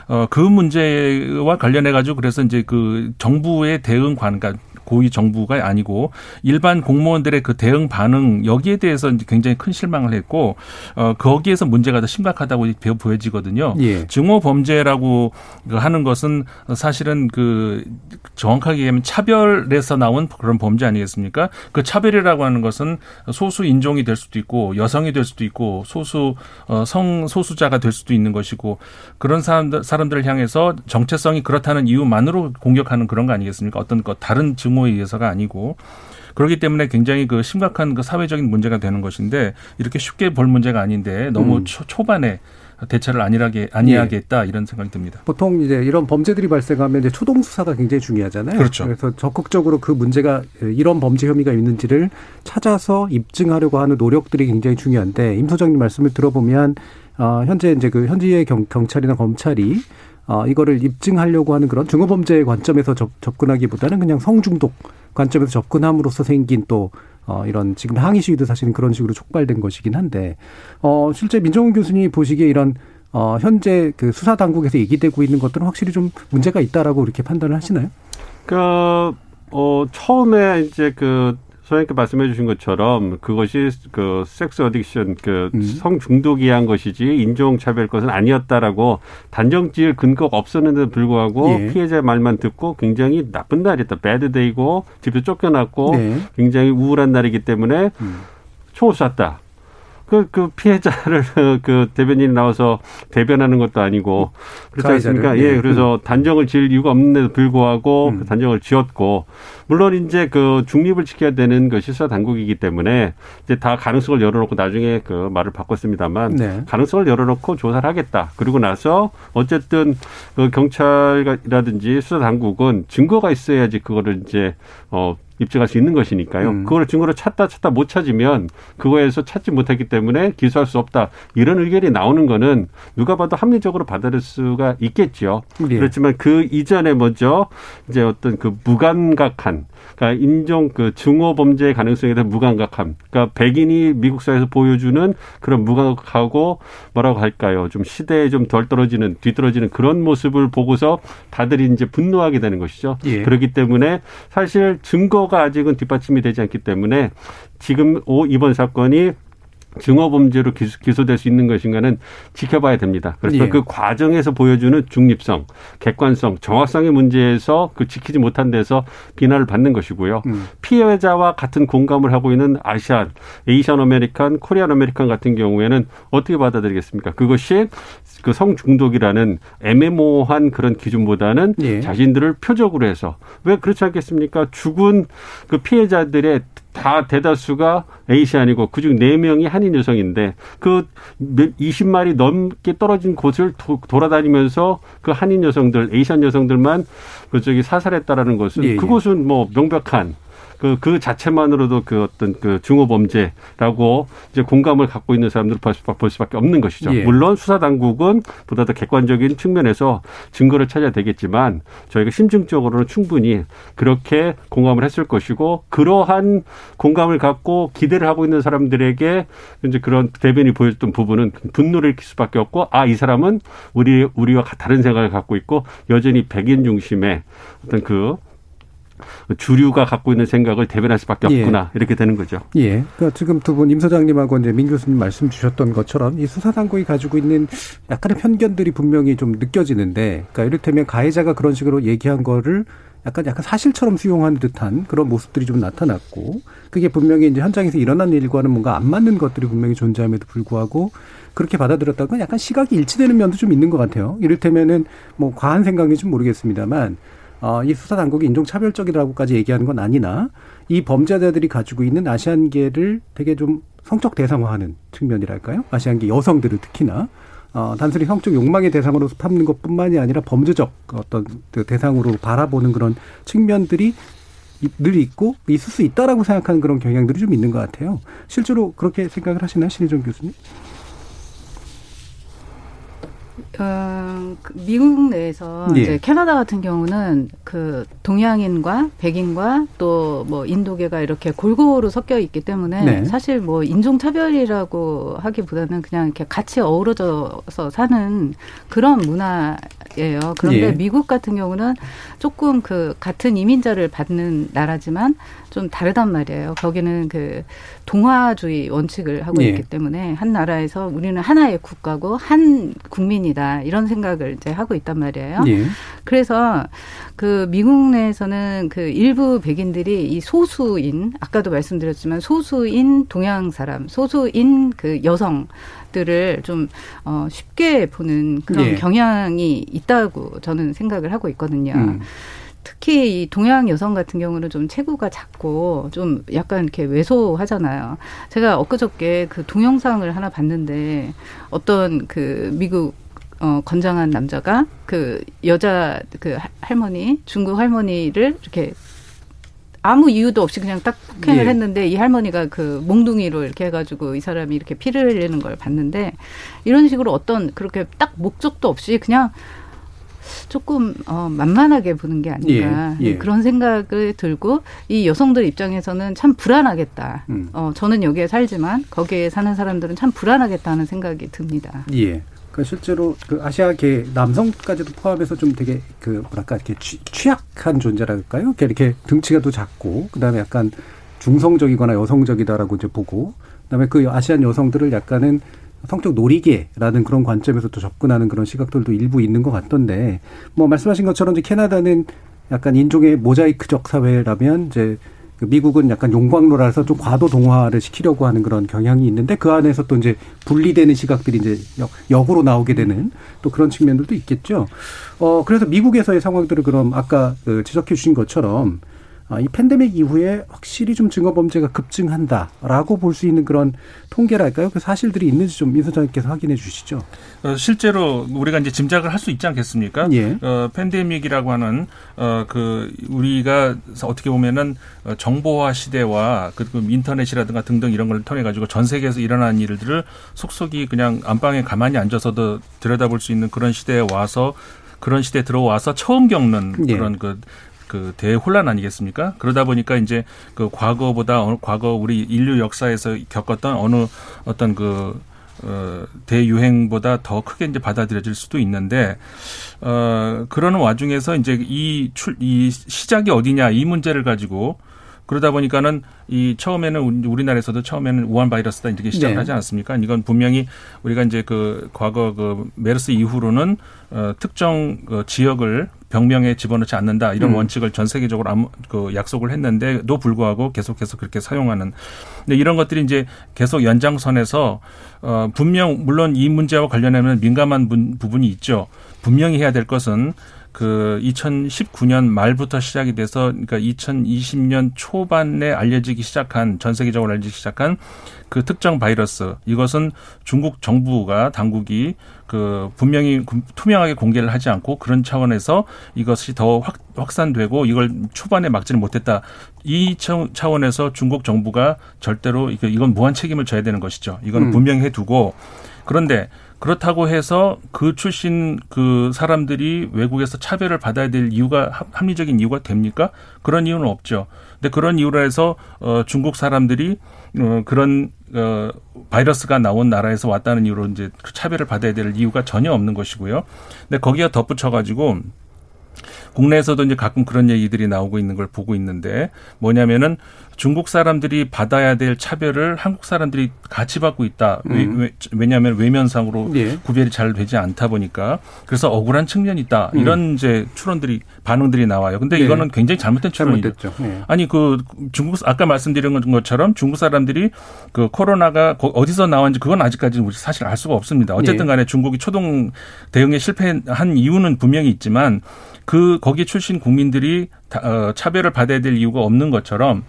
어, 그 문제와 관련해 가지고 그래서 이제 그 정부의 대응관, 그러니까 고위 정부가 아니고 일반 공무원들의 그 대응 반응 여기에 대해서 굉장히 큰 실망을 했고 어 거기에서 문제가 더 심각하다고 보여지거든요. 예. 증오 범죄라고 하는 것은 사실은 그 정확하게 얘기하면 차별에서 나온 그런 범죄 아니겠습니까? 그 차별이라고 하는 것은 소수 인종이 될 수도 있고 여성이 될 수도 있고 소수 어성 소수자가 될 수도 있는 것이고 그런 사람들 사람들을 향해서 정체성이 그렇다는 이유만으로 공격하는 그런 거 아니겠습니까? 어떤 것 다른 증오 부모에 의해서가 아니고 그렇기 때문에 굉장히 그 심각한 그 사회적인 문제가 되는 것인데 이렇게 쉽게 볼 문제가 아닌데 너무 음. 초, 초반에 대처를 안일하게 안이하겠다 예. 이런 생각이 듭니다. 보통 이제 이런 범죄들이 발생하면 이제 초동 수사가 굉장히 중요하잖아요. 그렇죠. 그래서 적극적으로 그 문제가 이런 범죄 혐의가 있는지를 찾아서 입증하려고 하는 노력들이 굉장히 중요한데 임 소장님 말씀을 들어보면 어 현재 이제 그 현지의 경, 경찰이나 검찰이 어, 이거를 입증하려고 하는 그런 증오범죄의 관점에서 접, 접근하기보다는 그냥 성중독 관점에서 접근함으로써 생긴 또 어, 이런 지금 항의 시위도 사실은 그런 식으로 촉발된 것이긴 한데, 어, 실제 민정훈 교수님이 보시기에 이런 어, 현재 그 수사 당국에서 얘기되고 있는 것들은 확실히 좀 문제가 있다라고 이렇게 판단을 하시나요? 그, 어, 처음에 이제 그 소장님께 말씀해 주신 것처럼 그것이 그 섹스 어딕션 그 음. 성중독이 한 것이지 인종차별 것은 아니었다라고 단정 지을 근거가 없었는데도 불구하고 예. 피해자의 말만 듣고 굉장히 나쁜 날이었다. 배드데이고 집에 쫓겨났고 네. 굉장히 우울한 날이기 때문에 음. 총을 쐈다. 그, 그 피해자를 그 대변인이 나와서 대변하는 것도 아니고 그렇지 않습니까? 예, 예, 그래서 단정을 지을 이유가 없는데도 불구하고 음. 그 단정을 지었고 물론 이제 그 중립을 지켜야 되는 그 수사 당국이기 때문에 이제 다 가능성을 열어놓고 나중에 그 말을 바꿨습니다만 네. 가능성을 열어놓고 조사를 하겠다. 그리고 나서 어쨌든 그 경찰이라든지 수사 당국은 증거가 있어야지 그거를 이제 어 입증할 수 있는 것이니까요. 음. 그걸 증거로 찾다 찾다 못 찾으면 그거에서 찾지 못했기 때문에 기소할 수 없다. 이런 의견이 나오는 거는 누가 봐도 합리적으로 받아들일 수가 있겠죠. 예. 그렇지만 그 이전에 먼저 이제 어떤 그 무감각한 그러니까 인종 그 증오 범죄의 가능성에 대한 무감각함. 그러니까 백인이 미국 사회에서 보여주는 그런 무감각하고 뭐라고 할까요? 좀 시대에 좀 덜 떨어지는 뒤떨어지는 그런 모습을 보고서 다들 이제 분노하게 되는 것이죠. 예. 그렇기 때문에 사실 증거가 아직은 뒷받침이 되지 않기 때문에 지금 이번 사건이 증오범죄로 기소, 될수 있는 것인가는 지켜봐야 됩니다. 그래서 예. 그 과정에서 보여주는 중립성, 객관성, 정확성의 문제에서 그 지키지 못한 데서 비난을 받는 것이고요. 음. 피해자와 같은 공감을 하고 있는 아시안, Asian American, Korean American 같은 경우에는 어떻게 받아들이겠습니까? 그것이 그 성중독이라는 애매모호한 그런 기준보다는 예. 자신들을 표적으로 해서 왜 그렇지 않겠습니까? 죽은 그 피해자들의 다 대다수가 에이시안이고 그중 4명이 한인 여성인데 그 20마리 넘게 떨어진 곳을 도, 돌아다니면서 그 한인 여성들, 에이시안 여성들만 그쪽이 사살했다라는 것은 예, 예. 그곳은 뭐 명백한 그, 그 자체만으로도 그 어떤 그 중호범죄라고 이제 공감을 갖고 있는 사람들을 볼, 볼 수밖에 없는 것이죠. 예. 물론 수사당국은 보다 더 객관적인 측면에서 증거를 찾아야 되겠지만 저희가 심층적으로는 충분히 그렇게 공감을 했을 것이고 그러한 공감을 갖고 기대를 하고 있는 사람들에게 이제 그런 대변이 보였던 부분은 분노를 일으킬 수밖에 없고 아, 이 사람은 우리, 우리와 다른 생각을 갖고 있고 여전히 백인 중심의 어떤 그 주류가 갖고 있는 생각을 대변할 수밖에 예. 없구나 예. 이렇게 되는 거죠. 예. 그러니까 지금 두 분 임 소장님하고 이제 민 교수님 말씀 주셨던 것처럼 이 수사 당국이 가지고 있는 약간의 편견들이 분명히 좀 느껴지는데, 그러니까 이를테면 가해자가 그런 식으로 얘기한 거를 약간 약간 사실처럼 수용하는 듯한 그런 모습들이 좀 나타났고, 그게 분명히 이제 현장에서 일어난 일과는 뭔가 안 맞는 것들이 분명히 존재함에도 불구하고 그렇게 받아들였다는 건 약간 시각이 일치되는 면도 좀 있는 것 같아요. 이를테면은 뭐 과한 생각인지 모르겠습니다만 어, 이 수사 당국이 인종차별적이라고까지 얘기하는 건 아니나 이 범죄자들이 가지고 있는 아시안계를 되게 좀 성적 대상화하는 측면이랄까요? 아시안계 여성들을 특히나 어, 단순히 성적 욕망의 대상으로 삼는 것뿐만이 아니라 범죄적 어떤 그 대상으로 바라보는 그런 측면들이 늘 있고 있을 수 있다라고 생각하는 그런 경향들이 좀 있는 것 같아요. 실제로 그렇게 생각을 하시나요, 신희정 교수님? 어, 그 미국 내에서 예. 이제 캐나다 같은 경우는 그 동양인과 백인과 또 뭐 인도계가 이렇게 골고루 섞여 있기 때문에 네. 사실 뭐 인종 차별이라고 하기보다는 그냥 이렇게 같이 어우러져서 사는 그런 문화예요. 그런데 예. 미국 같은 경우는 조금 그 같은 이민자를 받는 나라지만 좀 다르단 말이에요. 거기는 그 동화주의 원칙을 하고 예. 있기 때문에 한 나라에서 우리는 하나의 국가고 한 국민이다 이런 생각을 이제 하고 있단 말이에요. 예. 그래서 그 미국 내에서는 그 일부 백인들이 이 소수인 아까도 말씀드렸지만 소수인 동양 사람, 소수인 그 여성 들을 좀 어, 쉽게 보는 그런 예. 경향이 있다고 저는 생각을 하고 있거든요. 음. 특히 이 동양 여성 같은 경우는 좀 체구가 작고 좀 약간 이렇게 왜소하잖아요. 제가 엊그저께 그 동영상을 하나 봤는데 어떤 그 미국 어, 건장한 남자가 그 여자 그 할머니, 중국 할머니를 이렇게 아무 이유도 없이 그냥 딱 폭행을 예. 했는데 이 할머니가 그 몽둥이로 이렇게 해가지고 이 사람이 이렇게 피를 흘리는 걸 봤는데 이런 식으로 어떤 그렇게 딱 목적도 없이 그냥 조금 어, 만만하게 보는 게 아닌가 예, 예. 그런 생각을 들고 이 여성들 입장에서는 참 불안하겠다. 음. 어, 저는 여기에 살지만 거기에 사는 사람들은 참 불안하겠다는 생각이 듭니다. 예. 그 실제로 그 아시아계 남성까지도 포함해서 좀 되게 그 뭐랄까 이렇게 취, 취약한 존재랄까요? 이렇게 등치가 또 작고 그다음에 약간 중성적이거나 여성적이다라고 이제 보고 그다음에 그 아시안 여성들을 약간은 성적 놀이개라는 그런 관점에서 또 접근하는 그런 시각들도 일부 있는 것 같던데 뭐 말씀하신 것처럼 이제 캐나다는 약간 인종의 모자이크적 사회라면 이제 그 미국은 약간 용광로라서 좀 과도 동화를 시키려고 하는 그런 경향이 있는데 그 안에서 또 이제 분리되는 시각들이 이제 역, 으로 나오게 되는 또 그런 측면들도 있겠죠. 어 그래서 미국에서의 상황들을 그럼 아까 그 지적해 주신 것처럼 아, 이 팬데믹 이후에 확실히 좀 증거 범죄가 급증한다라고 볼 수 있는 그런 통계랄까요? 그 사실들이 있는지 좀 민소장님께서 확인해 주시죠. 어, 실제로 우리가 이제 짐작을 할 수 있지 않겠습니까? 예. 어, 팬데믹이라고 하는 어, 그 우리가 어떻게 보면은 어, 정보화 시대와 그 인터넷이라든가 등등 이런 걸 통해 가지고 전 세계에서 일어나는 일들을 속속이 그냥 안방에 가만히 앉아서도 들여다볼 수 있는 그런 시대에 와서 그런 시대에 들어와서 처음 겪는 예. 그런 그 그 대혼란 아니겠습니까? 그러다 보니까 이제 그 과거보다 어, 과거 우리 인류 역사에서 겪었던 어느 어떤 그 어, 대유행보다 더 크게 이제 받아들여질 수도 있는데, 어, 그러는 와중에서 이제 이 출, 이 시작이 어디냐 이 문제를 가지고 그러다 보니까는 이 처음에는 우리나라에서도 처음에는 우한 바이러스다 이렇게 시작을 네. 하지 않았습니까? 이건 분명히 우리가 이제 그 과거 그 메르스 이후로는 어 특정 그 지역을 병명에 집어넣지 않는다 이런 음. 원칙을 전 세계적으로 아무 그 약속을 했는데도 불구하고 계속해서 그렇게 사용하는 근데 이런 것들이 이제 계속 연장선에서 어 분명 물론 이 문제와 관련해는 민감한 부분이 있죠. 분명히 해야 될 것은 그 2019년 말부터 시작이 돼서 그러니까 2020년 초반에 알려지기 시작한 전 세계적으로 알려지기 시작한 그 특정 바이러스 이것은 중국 정부가 당국이 그 분명히 투명하게 공개를 하지 않고 그런 차원에서 이것이 더 확, 확산되고 이걸 초반에 막지는 못했다. 이 차원에서 중국 정부가 절대로 이건 무한 책임을 져야 되는 것이죠. 이건 음. 분명히 해두고 그런데 그렇다고 해서 그 출신 그 사람들이 외국에서 차별을 받아야 될 이유가 합리적인 이유가 됩니까? 그런 이유는 없죠. 근데 그런 이유로 해서 어 중국 사람들이 어 그런 어 바이러스가 나온 나라에서 왔다는 이유로 이제 그 차별을 받아야 될 이유가 전혀 없는 것이고요. 근데 거기에 덧붙여 가지고 국내에서도 이제 가끔 그런 얘기들이 나오고 있는 걸 보고 있는데 뭐냐면은 중국 사람들이 받아야 될 차별을 한국 사람들이 같이 받고 있다. 음. 왜, 냐하면 외면상으로 예. 구별이 잘 되지 않다 보니까 그래서 억울한 측면이 있다. 음. 이런 이제 추론들이 반응들이 나와요. 근데 예. 이거는 굉장히 잘못된 추론이죠. 예. 아니 그 중국 아까 말씀드린 것처럼 중국 사람들이 그 코로나가 어디서 나왔는지 그건 아직까지는 우리 사실 알 수가 없습니다. 어쨌든 예. 간에 중국이 초동 대응에 실패한 이유는 분명히 있지만 그 거기 출신 국민들이 어, 차별을 받아야 될 이유가 없는 것처럼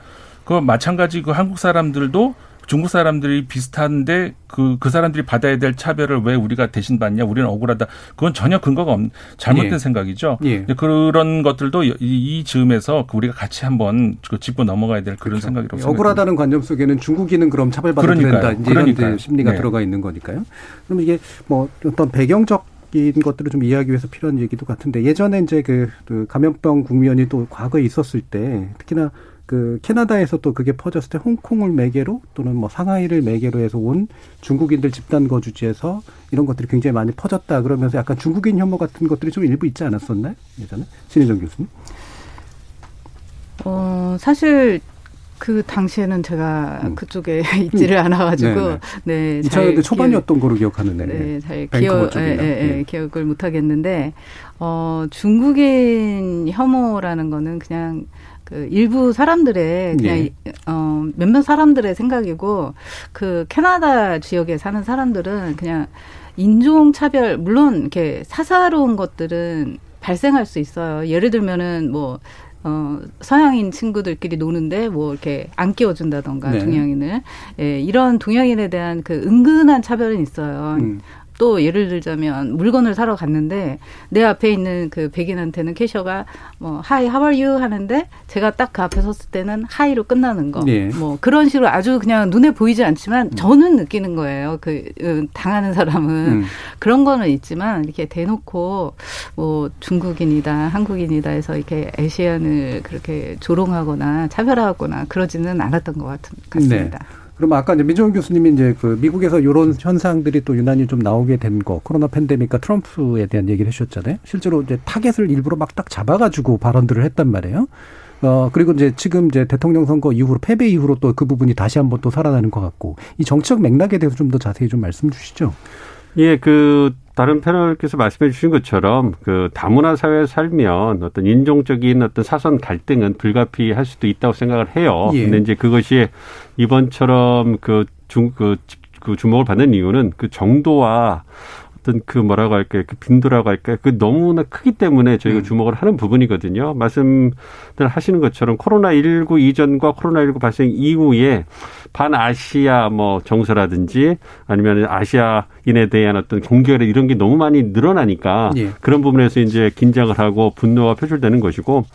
그 마찬가지 그 한국 사람들도 중국 사람들이 비슷한데 그, 그 사람들이 받아야 될 차별을 왜 우리가 대신 받냐? 우리는 억울하다. 그건 전혀 근거가 없는 잘못된 예. 생각이죠. 예. 그런 것들도 이, 이 즈음에서 우리가 같이 한번 그 짚고 넘어가야 될 그런 그렇죠. 생각이라고 생각합니다. 억울하다는 관점 속에는 중국인은 그럼 차별받아야 된다. 이제 이런 심리가 네. 들어가 있는 거니까요. 그럼 이게 뭐 어떤 배경적 구체적인 것들을 좀 이해하기 위해서 필요한 얘기도 같은데 예전에 이제 그, 그 감염병 국면이 또 과거에 있었을 때 특히나 그 캐나다에서 또 그게 퍼졌을 때 홍콩을 매개로 또는 뭐 상하이를 매개로 해서 온 중국인들 집단 거주지에서 이런 것들이 굉장히 많이 퍼졌다 그러면서 약간 중국인 혐오 같은 것들이 좀 일부 있지 않았었나요? 예전에 신혜정 교수님? 어 사실 그 당시에는 제가 음. 그쪽에 있지를 음. 않아가지고 네 2000년대 초반이었던 거로 기억하는데 네, 잘 기억 예, 예, 예, 기억을 못 하겠는데 어 중국인 혐오라는 거는 그냥 그 일부 사람들의 그냥 네. 어 몇몇 사람들의 생각이고 그 캐나다 지역에 사는 사람들은 그냥 인종 차별 물론 이렇게 사사로운 것들은 발생할 수 있어요. 예를 들면은 뭐 어, 서양인 친구들끼리 노는데 뭐 이렇게 안 끼워준다던가 네. 동양인을 예, 이런 동양인에 대한 그 은근한 차별은 있어요. 음. 또 예를 들자면 물건을 사러 갔는데 내 앞에 있는 그 백인한테는 캐셔가 뭐 hi how are 하는데 제가 딱 그 앞에 섰을 때는 hi로 끝나는 거. 네. 뭐 그런 식으로 아주 그냥 눈에 보이지 않지만 음. 저는 느끼는 거예요. 그 음, 당하는 사람은 음. 그런 거는 있지만 이렇게 대놓고 뭐 중국인이다, 한국인이다 해서 이렇게 아시안을 그렇게 조롱하거나 차별하거나 그러지는 않았던 것 같, 같습니다. 네. 그럼 아까 이제 민정훈 교수님이 이제 그 미국에서 이런 현상들이 또 유난히 좀 나오게 된 거, 코로나 팬데믹과 트럼프에 대한 얘기를 해주셨잖아요. 실제로 이제 타겟을 일부러 막 딱 잡아가지고 발언들을 했단 말이에요. 어, 그리고 이제 지금 이제 대통령 선거 이후로 패배 이후로 또 그 부분이 다시 한번 또 살아나는 것 같고 이 정치적 맥락에 대해서 좀 더 자세히 좀 말씀 주시죠. 예, 그 다른 패널께서 말씀해 주신 것처럼 그 다문화 사회에 살면 어떤 인종적인 어떤 사선 갈등은 불가피할 수도 있다고 생각을 해요. 예. 근데 이제 그것이 이번처럼 그 중, 그, 그 주목을 받는 이유는 그 정도와 어떤 그 뭐라고 할까요? 그 빈도라고 할까요? 그 너무나 크기 때문에 저희가 음. 주목을 하는 부분이거든요. 말씀들 하시는 것처럼 코로나19 이전과 코로나19 발생 이후에 반아시아 뭐 정서라든지 아니면 아시아인에 대한 어떤 공격 이런 게 너무 많이 늘어나니까 예. 그런 부분에서 이제 긴장을 하고 분노가 표출되는 것이고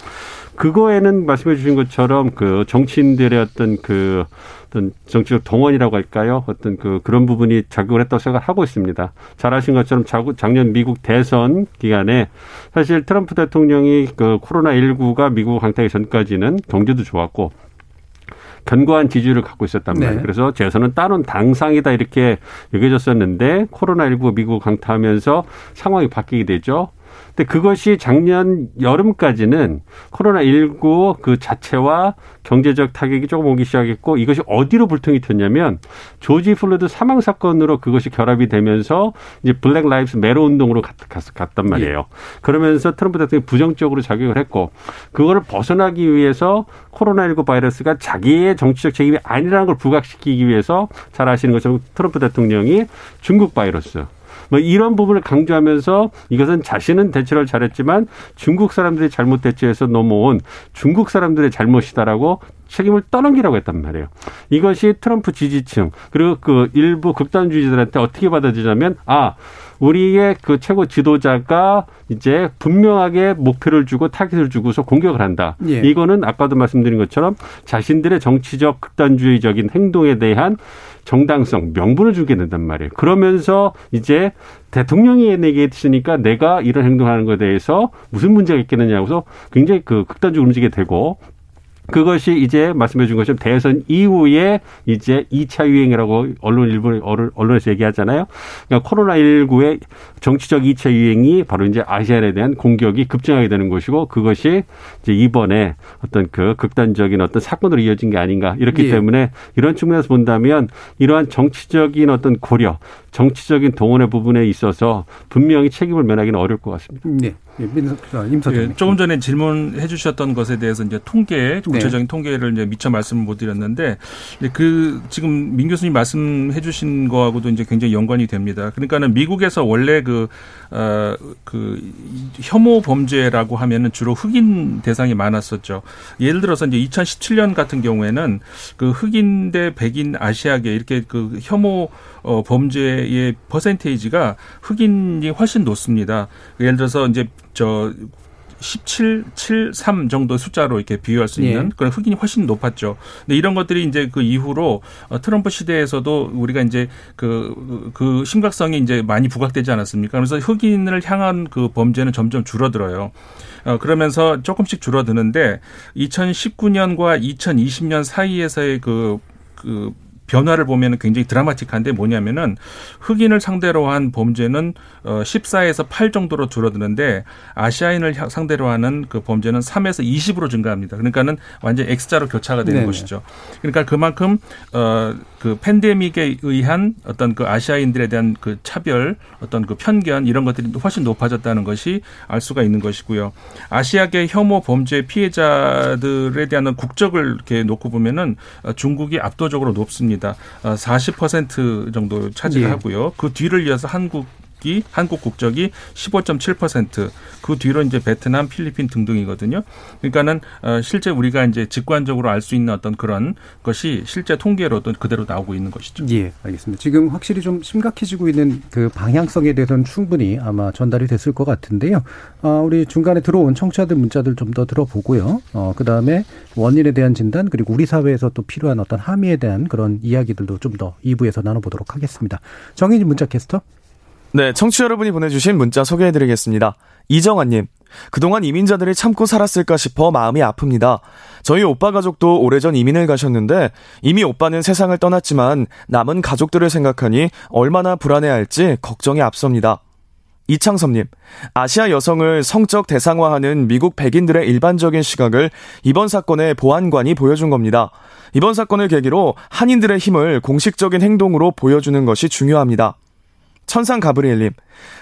그거에는 말씀해 주신 것처럼 그 정치인들의 어떤 그 어떤 정치적 동원이라고 할까요? 어떤 그 그런 부분이 작용을 했다고 생각하고 있습니다. 잘 아신 것처럼 작년 미국 대선 기간에 사실 트럼프 대통령이 그 코로나19가 미국 강타기 전까지는 경제도 좋았고 견고한 지지율을 갖고 있었단 말이에요. 네. 그래서 재선은 따논 당상이다 이렇게 여겨졌었는데 코로나19 미국 강타하면서 상황이 바뀌게 되죠. 근데 그것이 작년 여름까지는 코로나19 그 자체와 경제적 타격이 조금 오기 시작했고 이것이 어디로 불똥이 튀었냐면 조지 플로드 사망 사건으로 그것이 결합이 되면서 이제 Black Lives Matter 운동으로 갔, 갔, 단 말이에요. 예. 그러면서 트럼프 대통령이 부정적으로 작용을 했고 그거를 벗어나기 위해서 코로나19 바이러스가 자기의 정치적 책임이 아니라는 걸 부각시키기 위해서 잘 아시는 것처럼 트럼프 대통령이 중국 바이러스 뭐 이런 부분을 강조하면서 이것은 자신은 대처를 잘했지만 중국 사람들이 잘못 대처해서 넘어온 중국 사람들의 잘못이다라고 책임을 떠넘기라고 했단 말이에요. 이것이 트럼프 지지층 그리고 그 일부 극단주의자들한테 어떻게 받아들이냐면 아 우리의 그 최고 지도자가 이제 분명하게 목표를 주고 타깃을 주고서 공격을 한다. 예. 이거는 아까도 말씀드린 것처럼 자신들의 정치적 극단주의적인 행동에 대한 정당성, 명분을 주게 된단 말이에요. 그러면서 이제 대통령이 얘기했으니까 내가 이런 행동하는 것에 대해서 무슨 문제가 있겠느냐고서 굉장히 그 극단적으로 움직이게 되고 그것이 이제 말씀해 준 것처럼 대선 이후에 이제 2차 유행이라고 언론 일부 언론에서 얘기하잖아요. 그러니까 코로나19의 정치적 2차 유행이 바로 이제 아시안에 대한 공격이 급증하게 되는 것이고 그것이 이제 이번에 어떤 그 극단적인 어떤 사건으로 이어진 게 아닌가 이렇기 예. 때문에 이런 측면에서 본다면 이러한 정치적인 어떤 고려, 정치적인 동원의 부분에 있어서 분명히 책임을 면하기는 어려울 것 같습니다. 네. 예, 임사장. 예, 조금 전에 질문해 주셨던 것에 대해서 이제 통계, 구체적인 네. 통계를 이제 미처 말씀을 못 드렸는데, 그 지금 민 교수님 말씀해 주신 거하고도 이제 굉장히 연관이 됩니다. 그러니까는 미국에서 원래 그, 어, 그 혐오 범죄라고 하면은 주로 흑인 대상이 많았었죠. 예를 들어서 이제 2017년 같은 경우에는 그 흑인 대 백인 아시아계 이렇게 그 혐오 어, 범죄의 퍼센테이지가 흑인이 훨씬 높습니다. 예를 들어서 이제 저 1773 정도 숫자로 이렇게 비유할 수 있는 예. 그런 흑인이 훨씬 높았죠. 근데 이런 것들이 이제 그 이후로 어, 트럼프 시대에서도 우리가 이제 그, 그 심각성이 이제 많이 부각되지 않았습니까? 그래서 흑인을 향한 그 범죄는 점점 줄어들어요. 어, 그러면서 조금씩 줄어드는데 2019년과 2020년 사이에서의 그, 그 변화를 보면 굉장히 드라마틱한데 뭐냐면은 흑인을 상대로 한 범죄는 어 14에서 8 정도로 줄어드는데 아시아인을 상대로 하는 그 범죄는 3에서 20으로 증가합니다. 그러니까는 완전 X자로 교차가 되는 네네. 것이죠. 그러니까 그만큼 어 그 팬데믹에 의한 어떤 그 아시아인들에 대한 그 차별, 어떤 그 편견 이런 것들이 훨씬 높아졌다는 것이 알 수가 있는 것이고요. 아시아계 혐오 범죄 피해자들에 대한 국적을 이렇게 놓고 보면은 중국이 압도적으로 높습니다. 있습니다. 40% 어, 정도 차지하고요. 예. 그 뒤를 이어서 한국 국적이 한국 국적이 15.7%그 뒤로 이제 베트남, 필리핀 등등이거든요. 그러니까는 어, 실제 우리가 이제 직관적으로 알 수 있는 어떤 그런 것이 실제 통계로도 그대로 나오고 있는 것이죠. 예, 알겠습니다. 지금 확실히 좀 심각해지고 있는 그 방향성에 대해서는 충분히 아마 전달이 됐을 것 같은데요. 어, 우리 중간에 들어온 청취자들 문자들 좀 더 들어보고요. 어, 그 다음에 원인에 대한 진단 그리고 우리 사회에서 또 필요한 어떤 함의에 대한 그런 이야기들도 좀 더 2부에서 나눠보도록 하겠습니다. 정인진 문자 캐스터. 네, 청취자 여러분이 보내주신 문자 소개해드리겠습니다. 이정환님, 그동안 이민자들이 참고 살았을까 싶어 마음이 아픕니다. 저희 오빠 가족도 오래전 이민을 가셨는데 이미 오빠는 세상을 떠났지만 남은 가족들을 생각하니 얼마나 불안해할지 걱정이 앞섭니다. 이창섭님, 아시아 여성을 성적 대상화하는 미국 백인들의 일반적인 시각을 이번 사건의 보안관이 보여준 겁니다. 이번 사건을 계기로 한인들의 힘을 공식적인 행동으로 보여주는 것이 중요합니다. 천상 가브리엘님,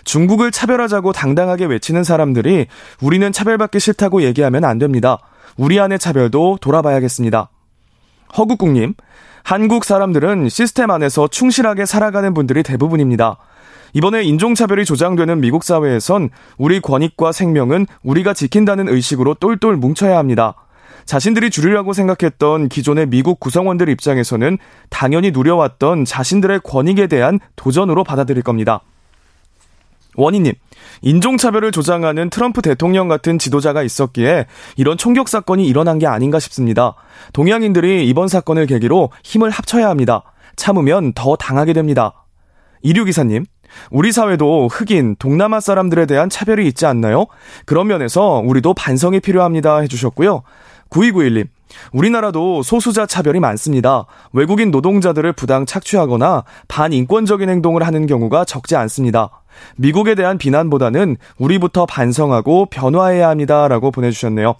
중국을 차별하자고 당당하게 외치는 사람들이 우리는 차별받기 싫다고 얘기하면 안 됩니다. 우리 안의 차별도 돌아봐야겠습니다. 허국국님, 한국 사람들은 시스템 안에서 충실하게 살아가는 분들이 대부분입니다. 이번에 인종차별이 조장되는 미국 사회에선 우리 권익과 생명은 우리가 지킨다는 의식으로 똘똘 뭉쳐야 합니다. 자신들이 주류라고 생각했던 기존의 미국 구성원들 입장에서는 당연히 누려왔던 자신들의 권익에 대한 도전으로 받아들일 겁니다. 원희님, 인종차별을 조장하는 트럼프 대통령 같은 지도자가 있었기에 이런 총격 사건이 일어난 게 아닌가 싶습니다. 동양인들이 이번 사건을 계기로 힘을 합쳐야 합니다. 참으면 더 당하게 됩니다. 이류기사님, 우리 사회도 흑인, 동남아 사람들에 대한 차별이 있지 않나요? 그런 면에서 우리도 반성이 필요합니다 해주셨고요. 9291님. 우리나라도 소수자 차별이 많습니다. 외국인 노동자들을 부당 착취하거나 반인권적인 행동을 하는 경우가 적지 않습니다. 미국에 대한 비난보다는 우리부터 반성하고 변화해야 합니다 라고 보내주셨네요.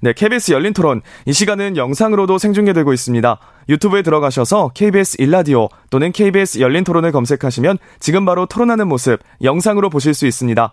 네, KBS 열린 토론. 이 시간은 영상으로도 생중계되고 있습니다. 유튜브에 들어가셔서 KBS 일라디오 또는 KBS 열린 토론을 검색하시면 지금 바로 토론하는 모습 영상으로 보실 수 있습니다.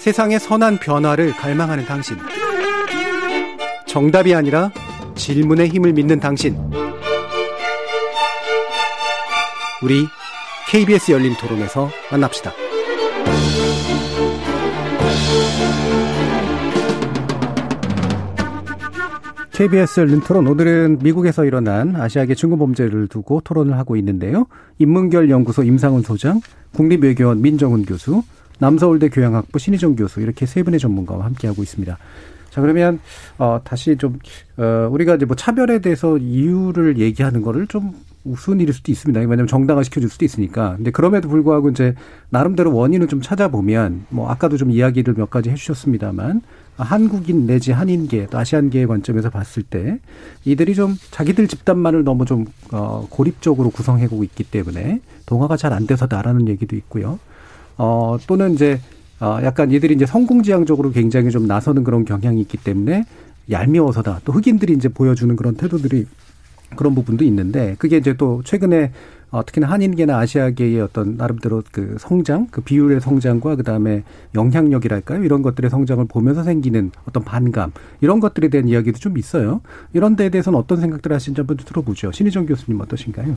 세상의 선한 변화를 갈망하는 당신. 정답이 아니라 질문의 힘을 믿는 당신. 우리 KBS 열린 토론에서 만납시다. KBS 열린 토론 오늘은 미국에서 일어난 아시아계 중국 범죄를 두고 토론을 하고 있는데요. 인문결 연구소 임상훈 소장, 국립외교원 민정훈 교수, 남서울대 교양학부 신희정 교수 이렇게 세 분의 전문가와 함께하고 있습니다. 자 그러면 어 다시 좀 어 우리가 이제 뭐 차별에 대해서 이유를 얘기하는 거를 좀 우스운 일일 수도 있습니다. 왜냐하면 정당화 시켜줄 수도 있으니까. 근데 그럼에도 불구하고 이제 나름대로 원인을 좀 찾아보면 뭐 아까도 좀 이야기를 몇 가지 해주셨습니다만 한국인 내지 한인계 또 아시안계의 관점에서 봤을 때 이들이 좀 자기들 집단만을 너무 좀 어, 고립적으로 구성해오고 있기 때문에 동화가 잘 안 돼서다라는 얘기도 있고요. 어, 또는 이제 어, 약간 이들이 이제 성공지향적으로 굉장히 좀 나서는 그런 경향이 있기 때문에 얄미워서다. 또 흑인들이 이제 보여주는 그런 태도들이 그런 부분도 있는데 그게 이제 또 최근에 어, 특히나 한인계나 아시아계의 어떤 나름대로 그 성장, 그 비율의 성장과 그 다음에 영향력이랄까요? 이런 것들의 성장을 보면서 생기는 어떤 반감, 이런 것들에 대한 이야기도 좀 있어요. 이런 데에 대해서는 어떤 생각들 하시는지 한번 들어보죠. 신희정 교수님 어떠신가요?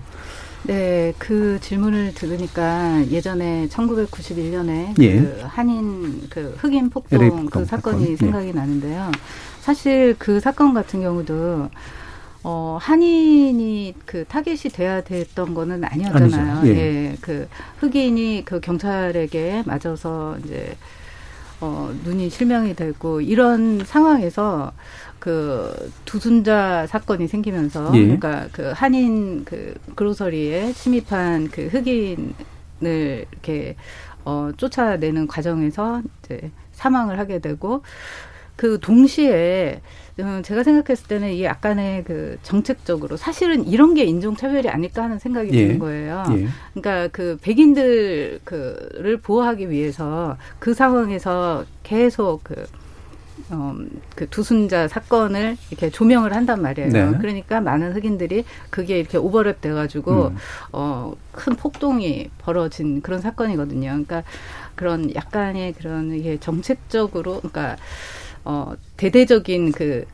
네, 그 질문을 들으니까 예전에 1991년에 예. 그 한인 그 흑인 폭동 그 폭동 사건이 사건. 예. 생각이 나는데요. 사실 그 사건 같은 경우도 어, 한인이 그 타겟이 돼야 됐던 거는 아니었잖아요. 아니죠. 예. 예. 그 흑인이 그 경찰에게 맞아서 이제 어, 눈이 실명이 되고 이런 상황에서 그 두순자 사건이 생기면서 예. 그러니까 그 한인 그 그로서리에 침입한 그 흑인을 이렇게 어, 쫓아내는 과정에서 이제 사망을 하게 되고 그 동시에 음, 제가 생각했을 때는 이게 약간의 그 정책적으로 사실은 이런 게 인종차별이 아닐까 하는 생각이 예. 드는 거예요. 예. 그러니까 그 백인들 그를 보호하기 위해서 그 상황에서 계속 그 어, 그 두순자 사건을 이렇게 조명을 한단 말이에요. 네. 그러니까 많은 흑인들이 그게 이렇게 오버랩 돼가지고 음. 어, 큰 폭동이 벌어진 그런 사건이거든요. 그러니까 그런 약간의 그런 이게 정책적으로 그러니까 어, 대대적인 그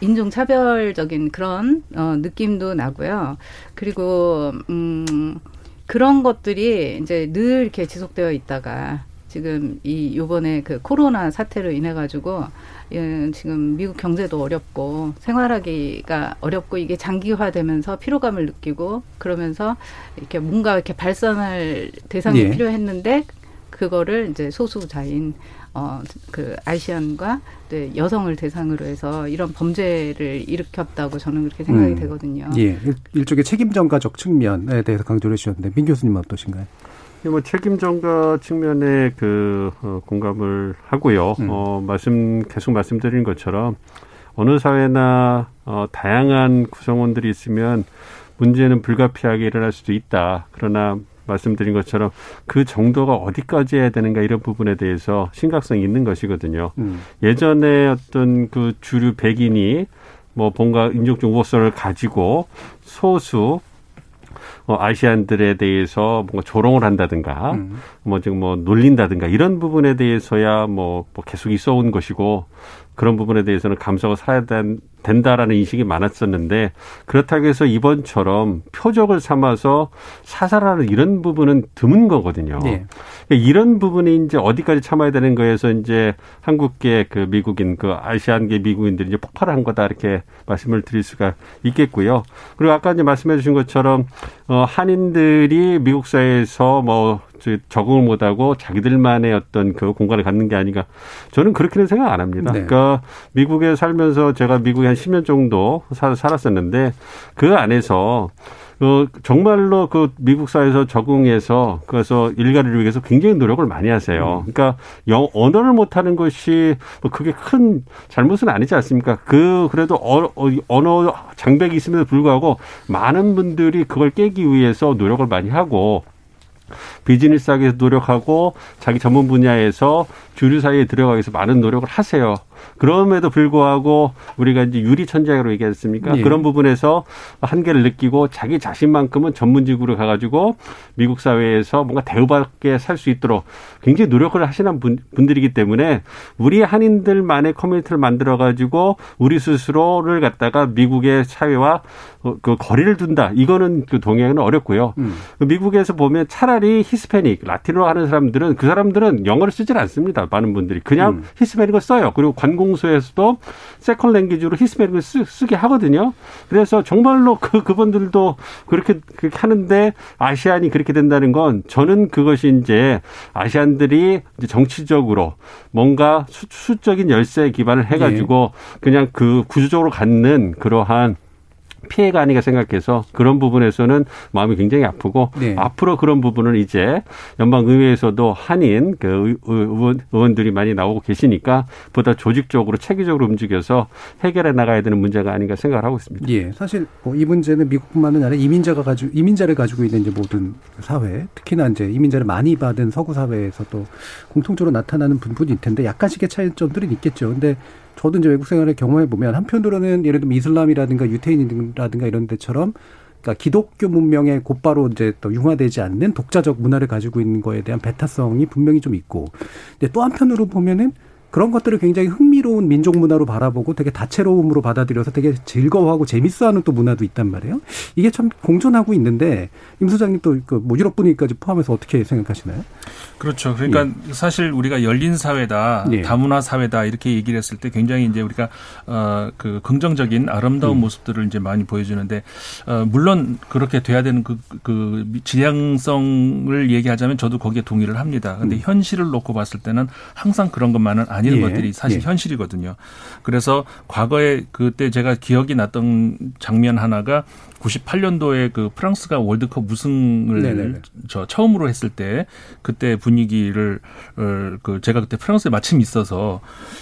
인종 차별적인 그런 어, 느낌도 나고요. 그리고 음 그런 것들이 이제 늘 이렇게 지속되어 있다가 지금 이 요번에 그 코로나 사태로 인해 가지고 예, 지금 미국 경제도 어렵고 생활하기가 어렵고 이게 장기화되면서 피로감을 느끼고 그러면서 이렇게 뭔가 이렇게 발산할 대상이 예. 필요했는데 그거를 이제 소수자인 어 그 아시안과 네, 여성을 대상으로 해서 이런 범죄를 일으켰다고 저는 그렇게 생각이 음. 되거든요. 예. 일- 일종의 책임 전가적 측면에 대해서 강조를 해주셨는데 민 교수님 어떠신가요? 이게 뭐 책임 전가 측면에 그 어, 공감을 하고요. 음. 어, 말씀 계속 말씀드린 것처럼 어느 사회나 어, 다양한 구성원들이 있으면 문제는 불가피하게 일어날 수도 있다. 그러나 말씀드린 것처럼 그 정도가 어디까지 해야 되는가 이런 부분에 대해서 심각성이 있는 것이거든요. 음. 예전에 어떤 그 주류 백인이 뭐 뭔가 인종적 우호성을 가지고 소수 어, 아시안들에 대해서 뭔가 조롱을 한다든가 음. 뭐 지금 뭐 놀린다든가 이런 부분에 대해서야 뭐, 뭐 계속 있어 온 것이고 그런 부분에 대해서는 감수하고 살아야 된- 된다라는 인식이 많았었는데 그렇다고 해서 이번처럼 표적을 삼아서 사살하는 이런 부분은 드문 거거든요. 예. 그러니까 이런 부분이 이제 어디까지 참아야 되는 거에서 이제 한국계 그 미국인 그 아시안계 미국인들이 이제 폭발한 거다 이렇게 말씀을 드릴 수가 있겠고요. 그리고 아까 이제 말씀해 주신 것처럼 어 한인들이 미국 사회에서 뭐 저- 적응을 못하고 자기들만의 어떤 그 공간을 갖는 게 아닌가 저는 그렇게는 생각 안 합니다. 네. 그러니까 미국에 살면서 제가 미국에 한 10년 정도 살- 살았었는데 그 안에서 어, 정말로 그 미국 사회에서 적응해서 그래서 일가를 위해서 굉장히 노력을 많이 하세요. 그러니까 영 언어를 못하는 것이 뭐 그게 큰 잘못은 아니지 않습니까? 그 그래도 어, 어, 언어 장벽이 있음에도 불구하고 많은 분들이 그걸 깨기 위해서 노력을 많이 하고 비즈니스 하기 위해서 노력하고 자기 전문 분야에서 주류 사회에 들어가기 위해서 많은 노력을 하세요. 그럼에도 불구하고 우리가 이제 유리 천장으로 얘기했습니까? 예. 그런 부분에서 한계를 느끼고 자기 자신만큼은 전문직으로 가가지고 미국 사회에서 뭔가 대우받게 살 수 있도록 굉장히 노력을 하시는 분, 분들이기 때문에 우리 한인들만의 커뮤니티를 만들어가지고 우리 스스로를 갖다가 미국의 사회와 어, 그 거리를 둔다. 이거는 그 동의하기는 어렵고요. 음. 그 미국에서 보면 차라리 히스패닉, 라틴어 하는 사람들은 그 사람들은 영어를 쓰질 않습니다. 많은 분들이 그냥 음. 히스패닉을 써요. 그리고 관 공서에서도 second language로 히스패닉을 쓰, 쓰게 하거든요. 그래서 정말로 그 그분들도 그렇게 그렇게 하는데 아시안이 그렇게 된다는 건 저는 그것이 이제 아시안들이 이제 정치적으로 뭔가 수, 수적인 열쇠에 기반을 해가지고 그냥 그 구조적으로 갖는 그러한 피해가 아니가 생각해서 그런 부분에서는 마음이 굉장히 아프고 네. 앞으로 그런 부분은 이제 연방의회에서도 한인 그 의- 의원, 의원들이 많이 나오고 계시니까 보다 조직적으로 체계적으로 움직여서 해결해 나가야 되는 문제가 아닌가 생각을 하고 있습니다. 예, 사실 뭐 이 문제는 미국뿐만은 아니라 이민자가 가지고 이민자를 가지고 있는 이제 모든 사회, 특히나 이제 이민자를 많이 받은 서구 사회에서 또 공통적으로 나타나는 부분일 텐데 약간씩의 차이점들은 있겠죠. 근데 저도 이제 외국 생활을 경험해 보면 한편으로는 예를 들면 이슬람이라든가 유태인이라든가 이런 데처럼 그러니까 기독교 문명에 곧바로 이제 또 융화되지 않는 독자적 문화를 가지고 있는 거에 대한 배타성이 분명히 좀 있고, 근데 또 한편으로 보면은 그런 것들을 굉장히 흥미로운 민족 문화로 바라보고 되게 다채로움으로 받아들여서 되게 즐거워하고 재밌어하는 또 문화도 있단 말이에요. 이게 참 공존하고 있는데 임 소장님 또그뭐 유럽 분위기까지 포함해서 어떻게 생각하시나요? 그렇죠. 그러니까 예. 사실 우리가 열린 사회다, 예. 다문화 사회다 이렇게 얘기를 했을 때 굉장히 이제 우리가 어그 긍정적인 아름다운 음. 모습들을 이제 많이 보여주는데 어 물론 그렇게 돼야 되는 그, 그 지향성을 얘기하자면 저도 거기에 동의를 합니다. 근데 음. 현실을 놓고 봤을 때는 항상 그런 것만은 아닌 예. 것들이 사실 예. 현실이거든요. 그래서 과거에 그때 제가 기억이 났던 장면 하나가 98년도에 그 프랑스가 월드컵 우승을 네네네. 저 처음으로 했을 때 그때 분위기를 어그 제가 그때 프랑스에 마침 있어서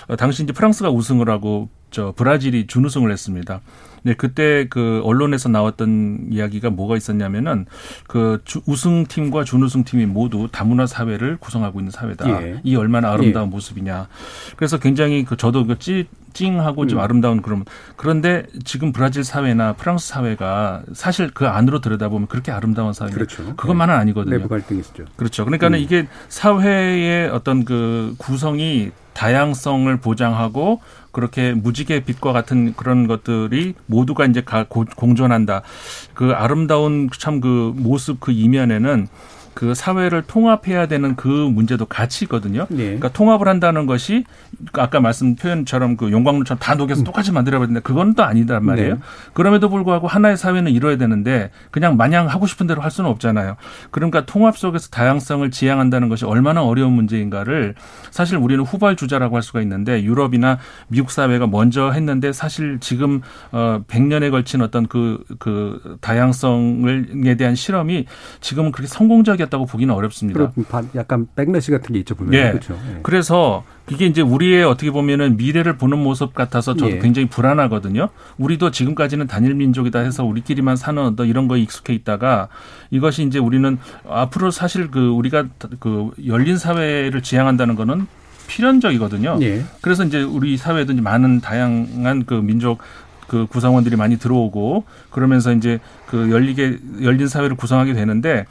어, 당시 이제 프랑스가 우승을 하고 저 브라질이 준우승을 했습니다. 네, 그때 그 언론에서 나왔던 이야기가 뭐가 있었냐면은 그 주, 우승팀과 준우승팀이 모두 다문화 사회를 구성하고 있는 사회다. 예. 이 얼마나 아름다운 예. 모습이냐. 그래서 굉장히 그 저도 그 찌, 찡하고 좀 음. 아름다운 그런 그런데 지금 브라질 사회나 프랑스 사회가 사실 그 안으로 들여다보면 그렇게 아름다운 사회 그렇죠. 그것만은 네. 아니거든요. 내부 갈등이 있죠. 그렇죠. 그러니까는 음. 이게 사회의 어떤 그 구성이 다양성을 보장하고 그렇게 무지개 빛과 같은 그런 것들이 모두가 이제 공존한다. 그 아름다운 참 그 모습 그 이면에는 그 사회를 통합해야 되는 그 문제도 같이 있거든요. 네. 그러니까 통합을 한다는 것이 아까 말씀 표현처럼 그 용광로처럼 다 녹여서 음. 똑같이 만들어버린다. 그건 또 아니단 말이에요. 네. 그럼에도 불구하고 하나의 사회는 이뤄야 되는데 그냥 마냥 하고 싶은 대로 할 수는 없잖아요. 그러니까 통합 속에서 다양성을 지향한다는 것이 얼마나 어려운 문제인가를 사실 우리는 후발주자라고 할 수가 있는데 유럽이나 미국 사회가 먼저 했는데 사실 지금 어 100년에 걸친 어떤 그, 그 다양성에 대한 실험이 지금은 그렇게 성공적이 생겼다고 보기는 어렵습니다. 약간 백래시 같은 게 있죠 보면. 예. 그렇죠. 예. 그래서 이게 이제 우리의 어떻게 보면은 미래를 보는 모습 같아서 저도 예. 굉장히 불안하거든요. 우리도 지금까지는 단일 민족이다 해서 우리끼리만 사는 어떤 이런 거에 익숙해 있다가 이것이 이제 우리는 앞으로 사실 그 우리가 그 열린 사회를 지향한다는 거는 필연적이거든요. 예. 그래서 이제 우리 사회에도 이제 많은 다양한 그 민족 그 구성원들이 많이 들어오고 그러면서 이제 그 열리게 열린 사회를 구성하게 되는데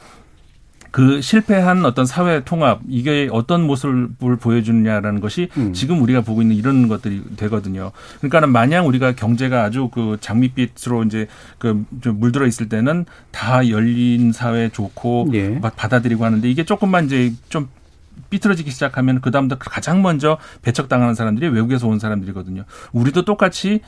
그 실패한 어떤 사회 통합 이게 어떤 모습을 보여주느냐라는 것이 음. 지금 우리가 보고 있는 이런 것들이 되거든요. 그러니까는 마냥 우리가 경제가 아주 그 장밋빛으로 이제 그좀 물들어 있을 때는 다 열린 사회 좋고 예. 받아들이고 하는데 이게 조금만 이제 좀 삐뚤어지기 시작하면 그다음부터 가장 먼저 배척당하는 사람들이 외국에서 온 사람들이거든요. 우리도 똑같이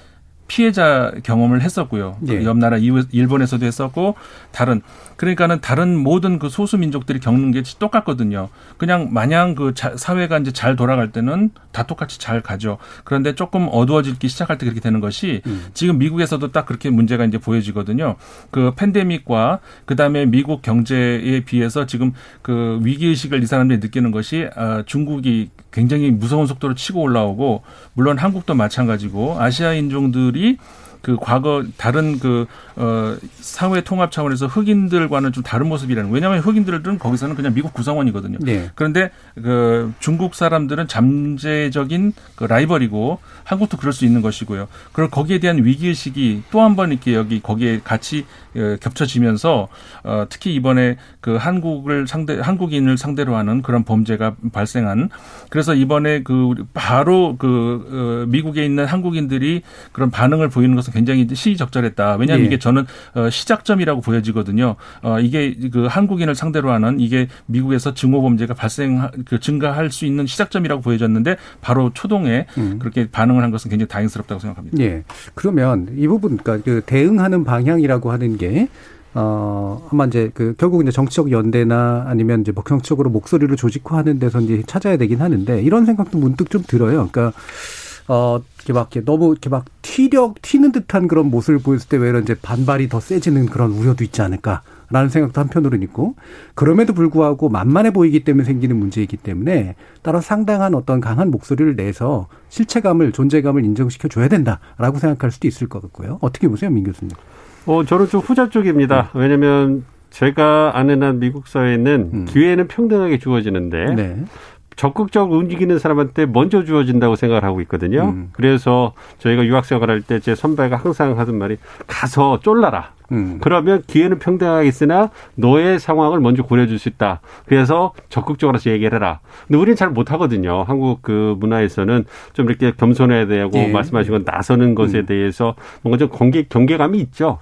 피해자 경험을 했었고요. 예. 옆 나라 일본에서도 했었고 다른 그러니까는 다른 모든 그 소수 민족들이 겪는 게 똑같거든요. 그냥 마냥 그 사회가 이제 잘 돌아갈 때는 다 똑같이 잘 가죠. 그런데 조금 어두워지기 시작할 때 그렇게 되는 것이 음. 지금 미국에서도 딱 그렇게 문제가 이제 보여지거든요. 그 팬데믹과 그다음에 미국 경제에 비해서 지금 그 위기 의식을 이 사람들이 느끼는 것이 아, 중국이 굉장히 무서운 속도로 치고 올라오고 물론 한국도 마찬가지고 아시아 인종들이 그 과거 다른 그 어, 사회 통합 차원에서 흑인들과는 좀 다른 모습이라는. 왜냐하면 흑인들은 거기서는 그냥 미국 구성원이거든요. 네. 그런데 그 중국 사람들은 잠재적인 그 라이벌이고 한국도 그럴 수 있는 것이고요. 그리고 거기에 대한 위기 의식이 또 한 번 이렇게 여기 거기에 같이 어, 겹쳐지면서 어, 특히 이번에 그 한국을 상대 한국인을 상대로 하는 그런 범죄가 발생한 그래서 이번에 그 바로 그 어, 미국에 있는 한국인들이 그런 반응을 보이는 것은 굉장히 시적절했다. 왜냐하면 예. 이게 저는 어, 시작점이라고 보여지거든요. 어, 이게 그 한국인을 상대로 하는 이게 미국에서 증오 범죄가 발생 그 증가할 수 있는 시작점이라고 보여졌는데 바로 초동에 음. 그렇게 반응을 한 것은 굉장히 다행스럽다고 생각합니다. 예. 그러면 이 부분 그러니까 그 대응하는 방향이라고 하는 게 어, 아마 이제 그 결국 이제 정치적 연대나 아니면 이제 목형적으로 목소리를 조직화하는 데서 이제 찾아야 되긴 하는데 이런 생각도 문득 좀 들어요. 그러니까 어, 이렇게 막 이렇게 너무 이렇게 막 튀력 튀는 듯한 그런 모습을 보였을 때 외로 이제 반발이 더 세지는 그런 우려도 있지 않을까라는 생각도 한편으로는 있고 그럼에도 불구하고 만만해 보이기 때문에 생기는 문제이기 때문에 따라 상당한 어떤 강한 목소리를 내서 실체감을 존재감을 인정시켜 줘야 된다라고 생각할 수도 있을 것 같고요. 어떻게 보세요, 민 교수님? 어, 저는 좀 후자 쪽입니다. 네. 왜냐면 제가 아는 한 미국 사회는 음. 기회는 평등하게 주어지는데 네. 적극적으로 움직이는 사람한테 먼저 주어진다고 생각을 하고 있거든요. 음. 그래서 저희가 유학생활 할 때 제 선배가 항상 하던 말이 가서 쫄라라. 음. 그러면 기회는 평등하게 있으나 너의 상황을 먼저 고려해 줄 수 있다. 그래서 적극적으로 얘기를 해라. 근데 우리는 잘 못하거든요. 한국 그 문화에서는 좀 이렇게 겸손해야 되고 예. 말씀하신 건 나서는 것에 음. 대해서 뭔가 좀 경계, 경계감이 있죠.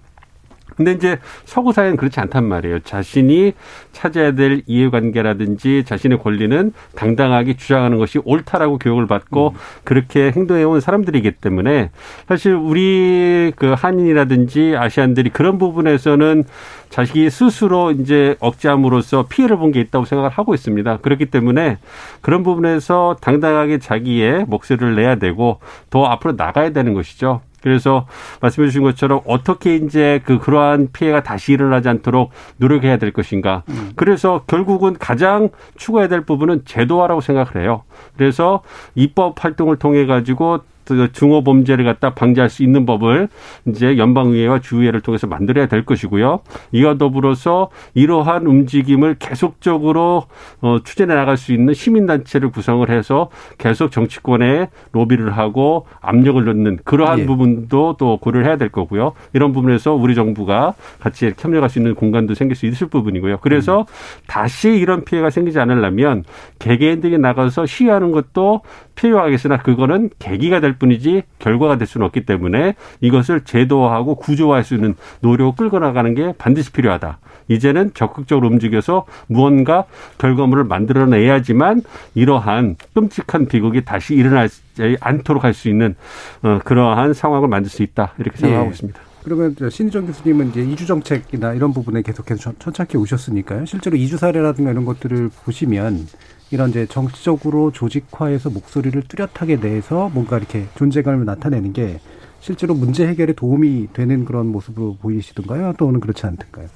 근데 이제 서구 사회는 그렇지 않단 말이에요. 자신이 찾아야 될 이해관계라든지 자신의 권리는 당당하게 주장하는 것이 옳다라고 교육을 받고 음. 그렇게 행동해온 사람들이기 때문에 사실 우리 그 한인이라든지 아시안들이 그런 부분에서는 자식이 스스로 이제 억제함으로써 피해를 본 게 있다고 생각을 하고 있습니다. 그렇기 때문에 그런 부분에서 당당하게 자기의 목소리를 내야 되고 더 앞으로 나가야 되는 것이죠. 그래서 말씀해 주신 것처럼 어떻게 이제 그 그러한 피해가 다시 일어나지 않도록 노력해야 될 것인가. 음. 그래서 결국은 가장 추구해야 될 부분은 제도화라고 생각을 해요. 그래서 입법 활동을 통해 가지고 그 중호 범죄를 갖다 방지할 수 있는 법을 이제 연방의회와 주의회를 통해서 만들어야 될 것이고요. 이와 더불어서 이러한 움직임을 계속적으로 어, 추진해 나갈 수 있는 시민단체를 구성을 해서 계속 정치권에 로비를 하고 압력을 넣는 그러한 예. 부분도 또 고려를 해야 될 거고요. 이런 부분에서 우리 정부가 같이 협력할 수 있는 공간도 생길 수 있을 부분이고요. 그래서 음. 다시 이런 피해가 생기지 않으려면 개개인들이 나가서 시위하는 것도 필요하겠으나 그거는 계기가 될 뿐이지 결과가 될 수는 없기 때문에 이것을 제도화하고 구조화할 수 있는 노력을 끌고 나가는 게 반드시 필요하다. 이제는 적극적으로 움직여서 무언가 결과물을 만들어내야지만 이러한 끔찍한 비극이 다시 일어나지 않도록 할 수 있는 어, 그러한 상황을 만들 수 있다 이렇게 생각하고 예. 있습니다. 그러면 신희정 교수님은 이제 이주 정책이나 이런 부분에 계속해서 천착해 오셨으니까요. 실제로 이주 사례라든가 이런 것들을 보시면 이런 이제 정치적으로 조직화해서 목소리를 뚜렷하게 내서 뭔가 이렇게 존재감을 나타내는 게 실제로 문제 해결에 도움이 되는 그런 모습으로 보이시던가요? 또는 그렇지 않던가요?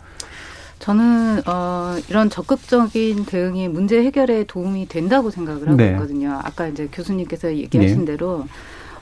저는 어 이런 적극적인 대응이 문제 해결에 도움이 된다고 생각을 하고 네. 있거든요. 아까 이제 교수님께서 얘기하신 네. 대로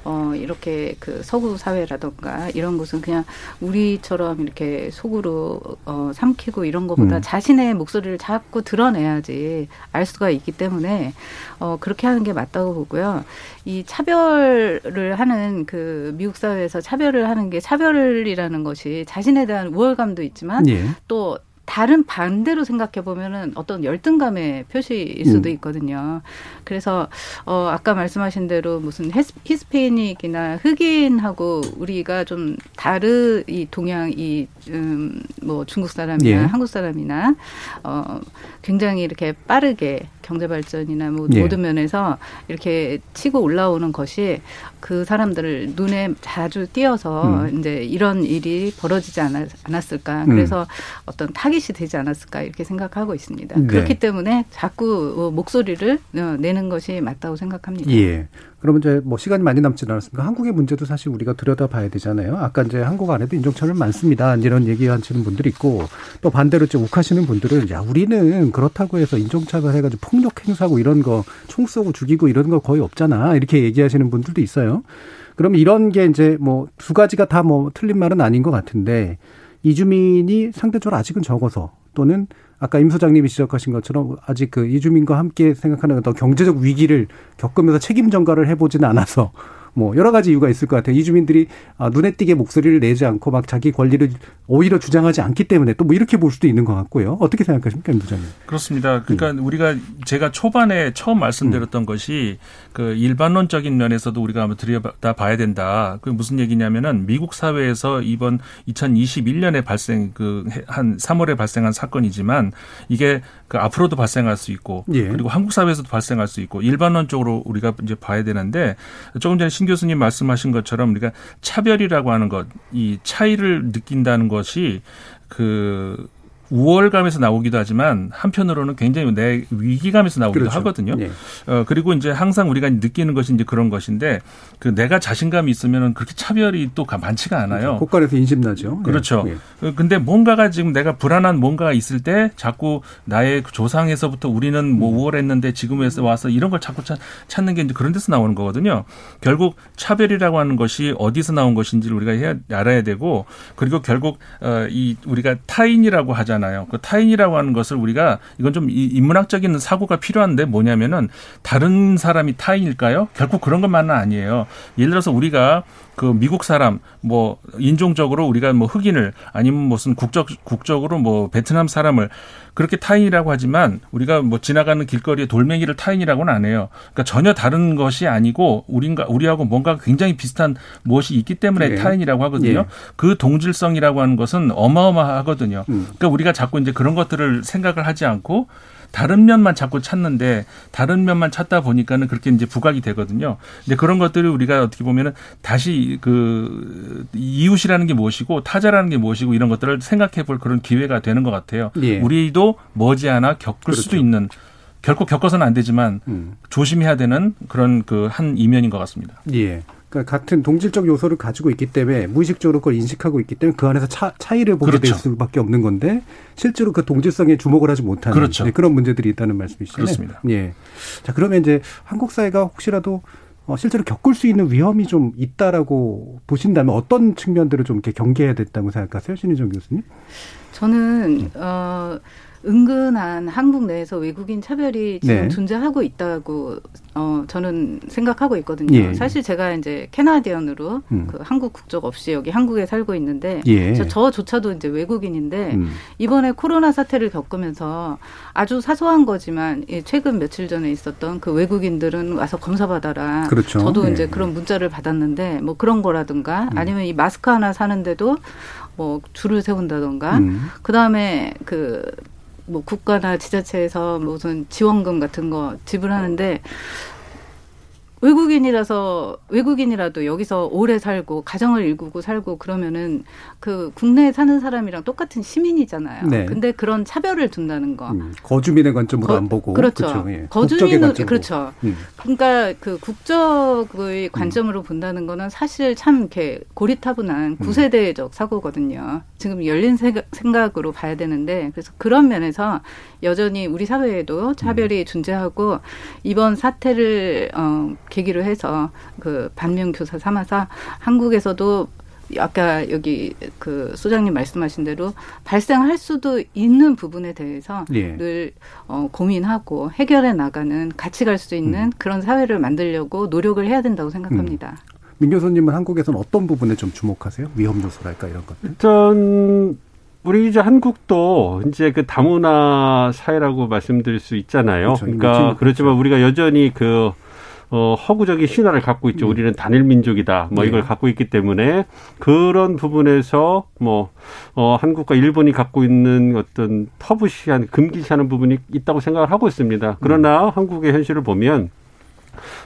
어, 이렇게 그 서구 사회라던가 이런 곳은 그냥 우리처럼 이렇게 속으로 어, 삼키고 이런 것보다 음. 자신의 목소리를 자꾸 드러내야지 알 수가 있기 때문에 어, 그렇게 하는 게 맞다고 보고요. 이 차별을 하는 그 미국 사회에서 차별을 하는 게 차별이라는 것이 자신에 대한 우월감도 있지만 예. 또 다른 반대로 생각해 보면은 어떤 열등감의 표시일 수도 음. 있거든요. 그래서 어 아까 말씀하신 대로 무슨 히스페이닉이나 흑인하고 우리가 좀 다른 이 동양 이 음 뭐 중국 사람이나 예. 한국 사람이나 어 굉장히 이렇게 빠르게 경제 발전이나 뭐 예. 모든 면에서 이렇게 치고 올라오는 것이 그 사람들을 눈에 자주 띄어서 음. 이제 이런 일이 벌어지지 않았을까. 음. 그래서 어떤 타깃이 되지 않았을까 이렇게 생각하고 있습니다. 네. 그렇기 때문에 자꾸 어, 목소리를 어, 내는 것이 맞다고 생각합니다. 예. 그러면 이제 뭐 시간이 많이 남지는 않았습니까? 한국의 문제도 사실 우리가 들여다봐야 되잖아요. 아까 이제 한국 안에도 인종차별 많습니다. 이런 얘기하시는 분들이 있고 또 반대로 좀 욱하시는 분들은 야 우리는 그렇다고 해서 인종차별 해가지고 폭력 행사하고 이런 거 총 쏘고 죽이고 이런 거 거의 없잖아. 이렇게 얘기하시는 분들도 있어요. 그럼 이런 게 이제 뭐 두 가지가 다 뭐 틀린 말은 아닌 것 같은데 이주민이 상대적으로 아직은 적어서 또는 아까 임 소장님이 지적하신 것처럼 아직 그 이주민과 함께 생각하는 어떤 경제적 위기를 겪으면서 책임 전가를 해보지는 않아서 뭐 여러 가지 이유가 있을 것 같아요. 이주민들이 아, 눈에 띄게 목소리를 내지 않고 막 자기 권리를 오히려 주장하지 않기 때문에 또 뭐 이렇게 볼 수도 있는 것 같고요. 어떻게 생각하십니까, 임 부장님? 그렇습니다. 그러니까 음. 우리가 제가 초반에 처음 말씀드렸던 음. 것이 그 일반론적인 면에서도 우리가 한번 들여다 봐야 된다. 그 무슨 얘기냐면은 미국 사회에서 이번 2021년에 발생 그 한 3월에 발생한 사건이지만 이게 그 앞으로도 발생할 수 있고 예. 그리고 한국 사회에서도 발생할 수 있고 일반론적으로 우리가 이제 봐야 되는데 조금 전에 신 교수님 말씀하신 것처럼 우리가 차별이라고 하는 것, 이 차이를 느낀다는 것이 그 우월감에서 나오기도 하지만 한편으로는 굉장히 내 위기감에서 나오기도 그렇죠. 하거든요. 네. 어 그리고 이제 항상 우리가 느끼는 것이 이제 그런 것인데 그 내가 자신감이 있으면은 그렇게 차별이 또 많지가 않아요. 그렇죠. 곳간에서 인심나죠. 그렇죠. 네. 네. 근데 뭔가가 지금 내가 불안한 뭔가가 있을 때 자꾸 나의 조상에서부터 우리는 뭐 음. 우월했는데 지금에서 와서 이런 걸 자꾸 찾는 게 이제 그런 데서 나오는 거거든요. 결국 차별이라고 하는 것이 어디서 나온 것인지를 우리가 해야 알아야 되고 그리고 결국 어 이 우리가 타인이라고 하잖아요. 있잖아요. 그 타인이라고 하는 것을 우리가 이건 좀 인문학적인 사고가 필요한데 뭐냐면은 다른 사람이 타인일까요? 결국 그런 것만은 아니에요. 예를 들어서 우리가 그 미국 사람 뭐 인종적으로 우리가 뭐 흑인을 아니면 무슨 국적 국적으로 뭐 베트남 사람을 그렇게 타인이라고 하지만 우리가 뭐 지나가는 길거리에 돌멩이를 타인이라고는 안 해요. 그러니까 전혀 다른 것이 아니고 우리가 우리하고 뭔가 굉장히 비슷한 무엇이 있기 때문에 네. 타인이라고 하거든요. 네. 그 동질성이라고 하는 것은 어마어마하거든요. 음. 그러니까 우리가 자꾸 이제 그런 것들을 생각을 하지 않고 다른 면만 자꾸 찾는데 다른 면만 찾다 보니까는 그렇게 이제 부각이 되거든요. 근데 그런 것들을 우리가 어떻게 보면은 다시 그 이웃이라는 게 무엇이고 타자라는 게 무엇이고 이런 것들을 생각해 볼 그런 기회가 되는 것 같아요. 예. 우리도 머지않아 겪을 그렇죠. 수도 있는 결코 겪어서는 안 되지만 음. 조심해야 되는 그런 그 한 이면인 것 같습니다. 예. 그러니까 같은 동질적 요소를 가지고 있기 때문에 무의식적으로 그걸 인식하고 있기 때문에 그 안에서 차, 차이를 보게 그렇죠. 될 수밖에 없는 건데 실제로 그 동질성에 주목을 하지 못하는 그렇죠. 네, 그런 문제들이 있다는 말씀이시죠. 그렇습니다. 예. 자 그러면 이제 한국 사회가 혹시라도 어, 실제로 겪을 수 있는 위험이 좀 있다라고 보신다면 어떤 측면들을 좀 이렇게 경계해야 됐다고 생각하세요, 신희정 교수님? 저는 어. 은근한 한국 내에서 외국인 차별이 지금 네. 존재하고 있다고 어 저는 생각하고 있거든요. 예. 사실 제가 이제 캐나디언으로 음. 그 한국 국적 없이 여기 한국에 살고 있는데 예. 저, 조차도 이제 외국인인데 음. 이번에 코로나 사태를 겪으면서 아주 사소한 거지만 최근 며칠 전에 있었던 그 외국인들은 와서 검사 받아라. 그렇죠. 저도 예. 이제 그런 문자를 받았는데 뭐 그런 거라든가 음. 아니면 이 마스크 하나 사는데도 뭐 줄을 세운다던가 음. 그다음에 그 뭐 국가나 지자체에서 무슨 지원금 같은 거 지불하는데 외국인이라서 외국인이라도 여기서 오래 살고 가정을 일구고 살고 그러면은 그 국내에 사는 사람이랑 똑같은 시민이잖아요. 네. 근데 그런 차별을 둔다는 거. 음, 거주민의 관점으로 거, 안 보고 그렇죠. 그렇죠. 예. 거주민은 그렇죠. 음. 그러니까 그 국적의 관점으로 음. 본다는 거는 사실 참 이렇게 고리타분한 음. 구세대적 사고거든요. 지금 열린 생각으로 봐야 되는데 그래서 그런 면에서 여전히 우리 사회에도 차별이 음. 존재하고 이번 사태를 어 계기로 해서 그 반면 교사 삼아서 한국에서도 아까 여기 그 소장님 말씀하신 대로 발생할 수도 있는 부분에 대해서 예. 늘 어, 고민하고 해결해 나가는 같이 갈 수 있는 음. 그런 사회를 만들려고 노력을 해야 된다고 생각합니다. 음. 민 교수님은 한국에서는 어떤 부분에 좀 주목하세요? 위험 요소랄까 이런 것들? 일단 우리 이제 한국도 이제 그 다문화 사회라고 말씀드릴 수 있잖아요. 그렇죠. 그러니까 그렇지만 우리가 여전히 그 어, 허구적인 신화를 갖고 있죠. 음. 우리는 단일 민족이다. 뭐 네. 이걸 갖고 있기 때문에 그런 부분에서 뭐, 어, 한국과 일본이 갖고 있는 어떤 터부시한, 금기시하는 부분이 있다고 생각을 하고 있습니다. 그러나 음. 한국의 현실을 보면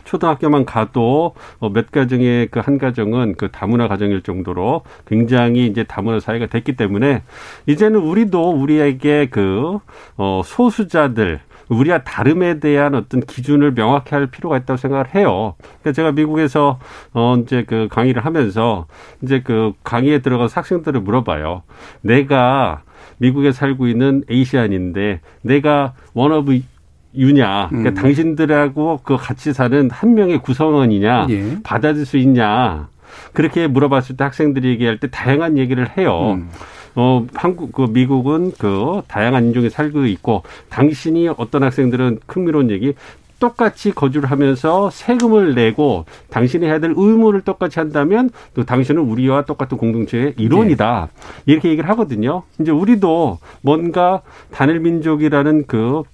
초등학교만 가도 어, 몇 가정의 그 한 가정은 그 다문화 가정일 정도로 굉장히 이제 다문화 사회가 됐기 때문에 이제는 우리도 우리에게 그 어, 소수자들 우리와 다름에 대한 어떤 기준을 명확히 할 필요가 있다고 생각을 해요. 그러니까 제가 미국에서 어 이제 그 강의를 하면서 이제 그 강의에 들어가서 학생들을 물어봐요. 내가 미국에 살고 있는 Asian인데 내가 one of you냐, 그러니까 음. 당신들하고 그 같이 사는 한 명의 구성원이냐, 예. 받아들일 수 있냐, 그렇게 물어봤을 때 학생들이 얘기할 때 다양한 얘기를 해요. 음. 어, 한국, 그 미국은 그 다양한 인종이 살고 있고 당신이 어떤 학생들은 흥미로운 얘기 똑같이 거주를 하면서 세금을 내고 당신이 해야 될 의무를 똑같이 한다면 또 당신은 우리와 똑같은 공동체의 일원이다. 네. 이렇게 얘기를 하거든요. 이제 우리도 뭔가 단일 민족이라는 그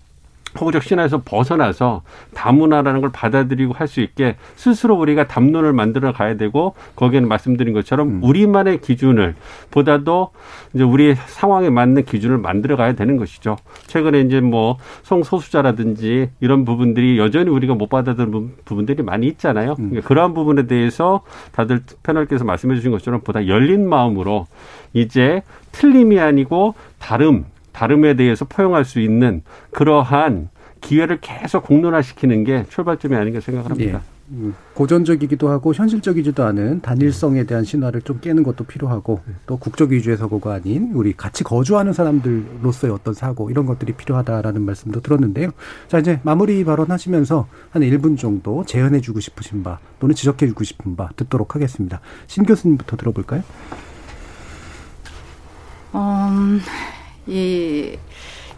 포구적 신화에서 벗어나서 다문화라는 걸 받아들이고 할 수 있게 스스로 우리가 담론을 만들어 가야 되고 거기에는 말씀드린 것처럼 음. 우리만의 기준을 보다도 이제 우리 상황에 맞는 기준을 만들어 가야 되는 것이죠. 최근에 이제 뭐 성소수자라든지 이런 부분들이 여전히 우리가 못 받아들이는 부분들이 많이 있잖아요. 음. 그러니까 그러한 부분에 대해서 다들 패널께서 말씀해 주신 것처럼 보다 열린 마음으로 이제 틀림이 아니고 다름 다름에 대해서 포용할 수 있는 그러한 기회를 계속 공론화시키는 게 출발점이 아닌가 생각을 합니다. 예. 음, 고전적이기도 하고 현실적이지도 않은 단일성에 대한 신화를 좀 깨는 것도 필요하고 또 국적 위주의 사고가 아닌 우리 같이 거주하는 사람들로서의 어떤 사고 이런 것들이 필요하다라는 말씀도 들었는데요. 자 이제 마무리 발언하시면서 한 1분 정도 재현해 주고 싶으신 바 또는 지적해 주고 싶은 바 듣도록 하겠습니다. 신 교수님부터 들어볼까요? 음, 이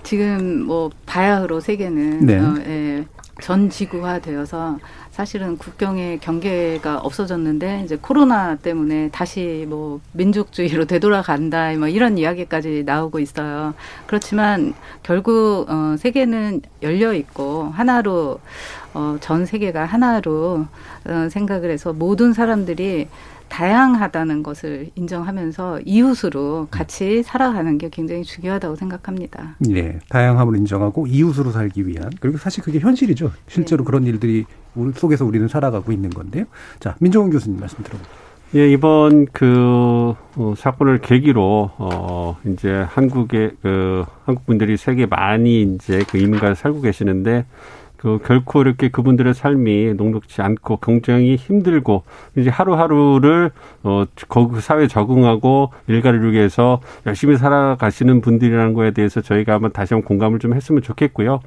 지금 뭐 바야흐로 세계는 네. 어, 예, 전 지구화 되어서 사실은 국경의 경계가 없어졌는데 이제 코로나 때문에 다시 뭐 민족주의로 되돌아간다 뭐 이런 이야기까지 나오고 있어요. 그렇지만 결국 어 세계는 열려 있고 하나로 어전 세계가 하나로 어 생각을 해서 모든 사람들이 다양하다는 것을 인정하면서 이웃으로 같이 살아가는 게 굉장히 중요하다고 생각합니다. 네, 다양함을 인정하고 이웃으로 살기 위한 그리고 사실 그게 현실이죠. 실제로 네. 그런 일들이 우리 속에서 우리는 살아가고 있는 건데요. 자, 민종훈 교수님 말씀 들어볼게요. 예, 이번 그 어, 사건을 계기로 어 이제 한국의 그 한국 분들이 세계 많이 이제 그 이민가에 살고 계시는데 그 결코 이렇게 그분들의 삶이 녹록지 않고 굉장히 힘들고 이제 하루하루를 어 거기 사회에 적응하고 일가를 위해서 열심히 살아가시는 분들이라는 거에 대해서 저희가 한번 다시 한번 공감을 좀 했으면 좋겠고요.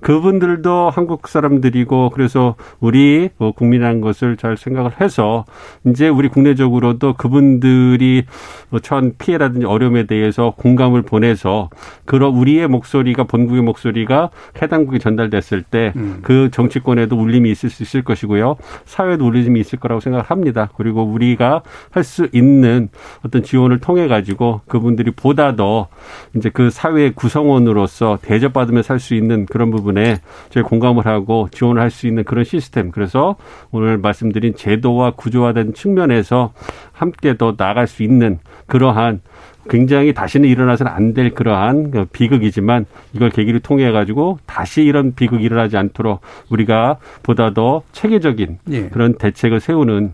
그분들도 한국 사람들이고 그래서 우리 뭐 국민이라는 것을 잘 생각을 해서 이제 우리 국내적으로도 그분들이 뭐 처한 피해라든지 어려움에 대해서 공감을 보내서 그런 우리의 목소리가 본국의 목소리가 해당국에 전달됐을 때그 음. 그 정치권에도 울림이 있을 수 있을 것이고요. 사회도 울림이 있을 거라고 생각을 합니다. 그리고 우리가 할 수 있는 어떤 지원을 통해 가지고 그분들이 보다 더 이제 그 사회의 구성원으로서 대접받으며 살 수 있는 그런 부분 부분에 저희 공감을 하고 지원을 할 수 있는 그런 시스템. 그래서 오늘 말씀드린 제도와 구조화된 측면에서 함께 더 나아갈 수 있는 그러한 굉장히 다시는 일어나서는 안 될 그러한 그 비극이지만 이걸 계기를 통해 가지고 다시 이런 비극이 일어나지 않도록 우리가 보다 더 체계적인 예. 그런 대책을 세우는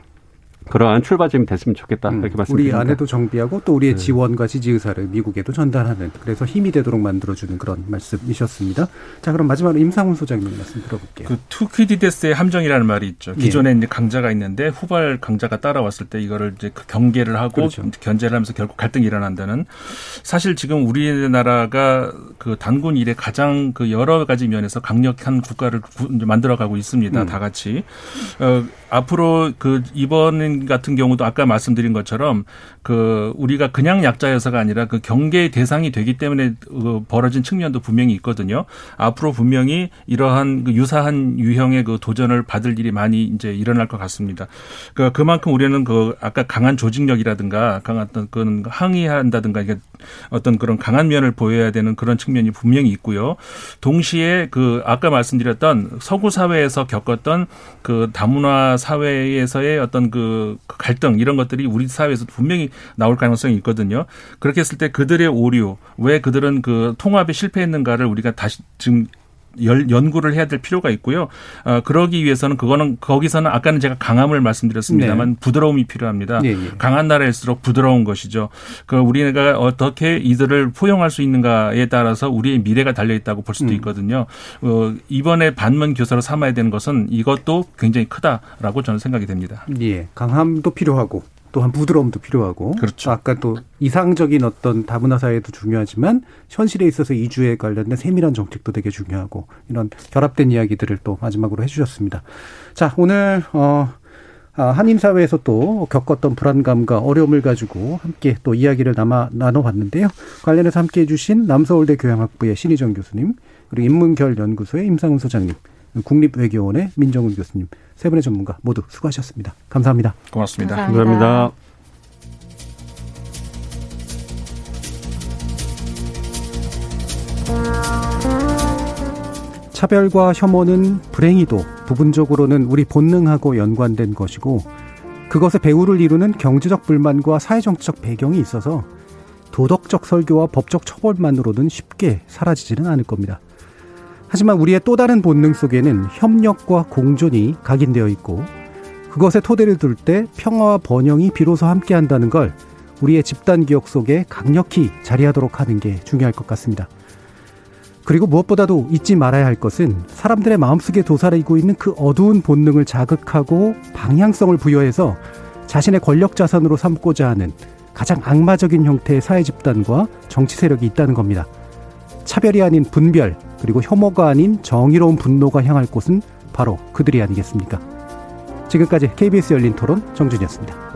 그러한 출발점이 됐으면 좋겠다 음, 이렇게 말씀드립니다. 우리 안에도 정비하고 또 우리의 네. 지원과 지지 의사를 미국에도 전달하는 그래서 힘이 되도록 만들어주는 그런 말씀이셨습니다. 자 그럼 마지막으로 임상훈 소장님 말씀 들어볼게요. 그 투퀴디데스의 함정이라는 말이 있죠. 기존에 예. 이제 강자가 있는데 후발 강자가 따라왔을 때 이거를 이제 그 경계를 하고 그렇죠. 견제를 하면서 결국 갈등이 일어난다는 사실 지금 우리나라가 그 단군 이래 가장 그 여러 가지 면에서 강력한 국가를 만들어가고 있습니다. 음. 다 같이 어, 앞으로 그 이번 같은 경우도 아까 말씀드린 것처럼 그 우리가 그냥 약자여서가 아니라 그 경계의 대상이 되기 때문에 그 벌어진 측면도 분명히 있거든요. 앞으로 분명히 이러한 그 유사한 유형의 그 도전을 받을 일이 많이 이제 일어날 것 같습니다. 그 그만큼 우리는 그 아까 강한 조직력이라든가 강한 그 항의한다든가 이게 어떤 그런 강한 면을 보여야 되는 그런 측면이 분명히 있고요. 동시에 그 아까 말씀드렸던 서구 사회에서 겪었던 그 다문화 사회에서의 어떤 그 갈등 이런 것들이 우리 사회에서 분명히 나올 가능성이 있거든요. 그렇게 했을 때 그들의 오류, 왜 그들은 그 통합에 실패했는가를 우리가 다시 지금 열, 연구를 해야 될 필요가 있고요. 어, 그러기 위해서는 그거는 거기서는 아까는 제가 강함을 말씀드렸습니다만 네. 부드러움이 필요합니다. 네, 네. 강한 나라일수록 부드러운 것이죠. 그 우리가 어떻게 이들을 포용할 수 있는가에 따라서 우리의 미래가 달려 있다고 볼 수도 음. 있거든요. 어, 이번에 반문 교사로 삼아야 되는 것은 이것도 굉장히 크다라고 저는 생각이 됩니다. 예, 강함도 필요하고 또한 부드러움도 필요하고 그렇죠. 아까 또 이상적인 어떤 다문화 사회도 중요하지만 현실에 있어서 이주에 관련된 세밀한 정책도 되게 중요하고 이런 결합된 이야기들을 또 마지막으로 해주셨습니다. 자 오늘 어. 아, 한인 사회에서 또 겪었던 불안감과 어려움을 가지고 함께 또 이야기를 남아 나눠봤는데요. 관련해서 함께 해주신 남서울대 교양학부의 신희정 교수님, 그리고 인문결 연구소의 임상훈 소장님, 국립외교원의 민정훈 교수님 세 분의 전문가 모두 수고하셨습니다. 감사합니다. 고맙습니다. 감사합니다. 감사합니다. 차별과 혐오는 불행히도 부분적으로는 우리 본능하고 연관된 것이고 그것의 배후를 이루는 경제적 불만과 사회정치적 배경이 있어서 도덕적 설교와 법적 처벌만으로는 쉽게 사라지지는 않을 겁니다. 하지만 우리의 또 다른 본능 속에는 협력과 공존이 각인되어 있고 그것에 토대를 둘 때 평화와 번영이 비로소 함께한다는 걸 우리의 집단 기억 속에 강력히 자리하도록 하는 게 중요할 것 같습니다. 그리고 무엇보다도 잊지 말아야 할 것은 사람들의 마음속에 도사리고 있는 그 어두운 본능을 자극하고 방향성을 부여해서 자신의 권력 자산으로 삼고자 하는 가장 악마적인 형태의 사회 집단과 정치 세력이 있다는 겁니다. 차별이 아닌 분별, 그리고 혐오가 아닌 정의로운 분노가 향할 곳은 바로 그들이 아니겠습니까? 지금까지 KBS 열린 토론 정준이었습니다.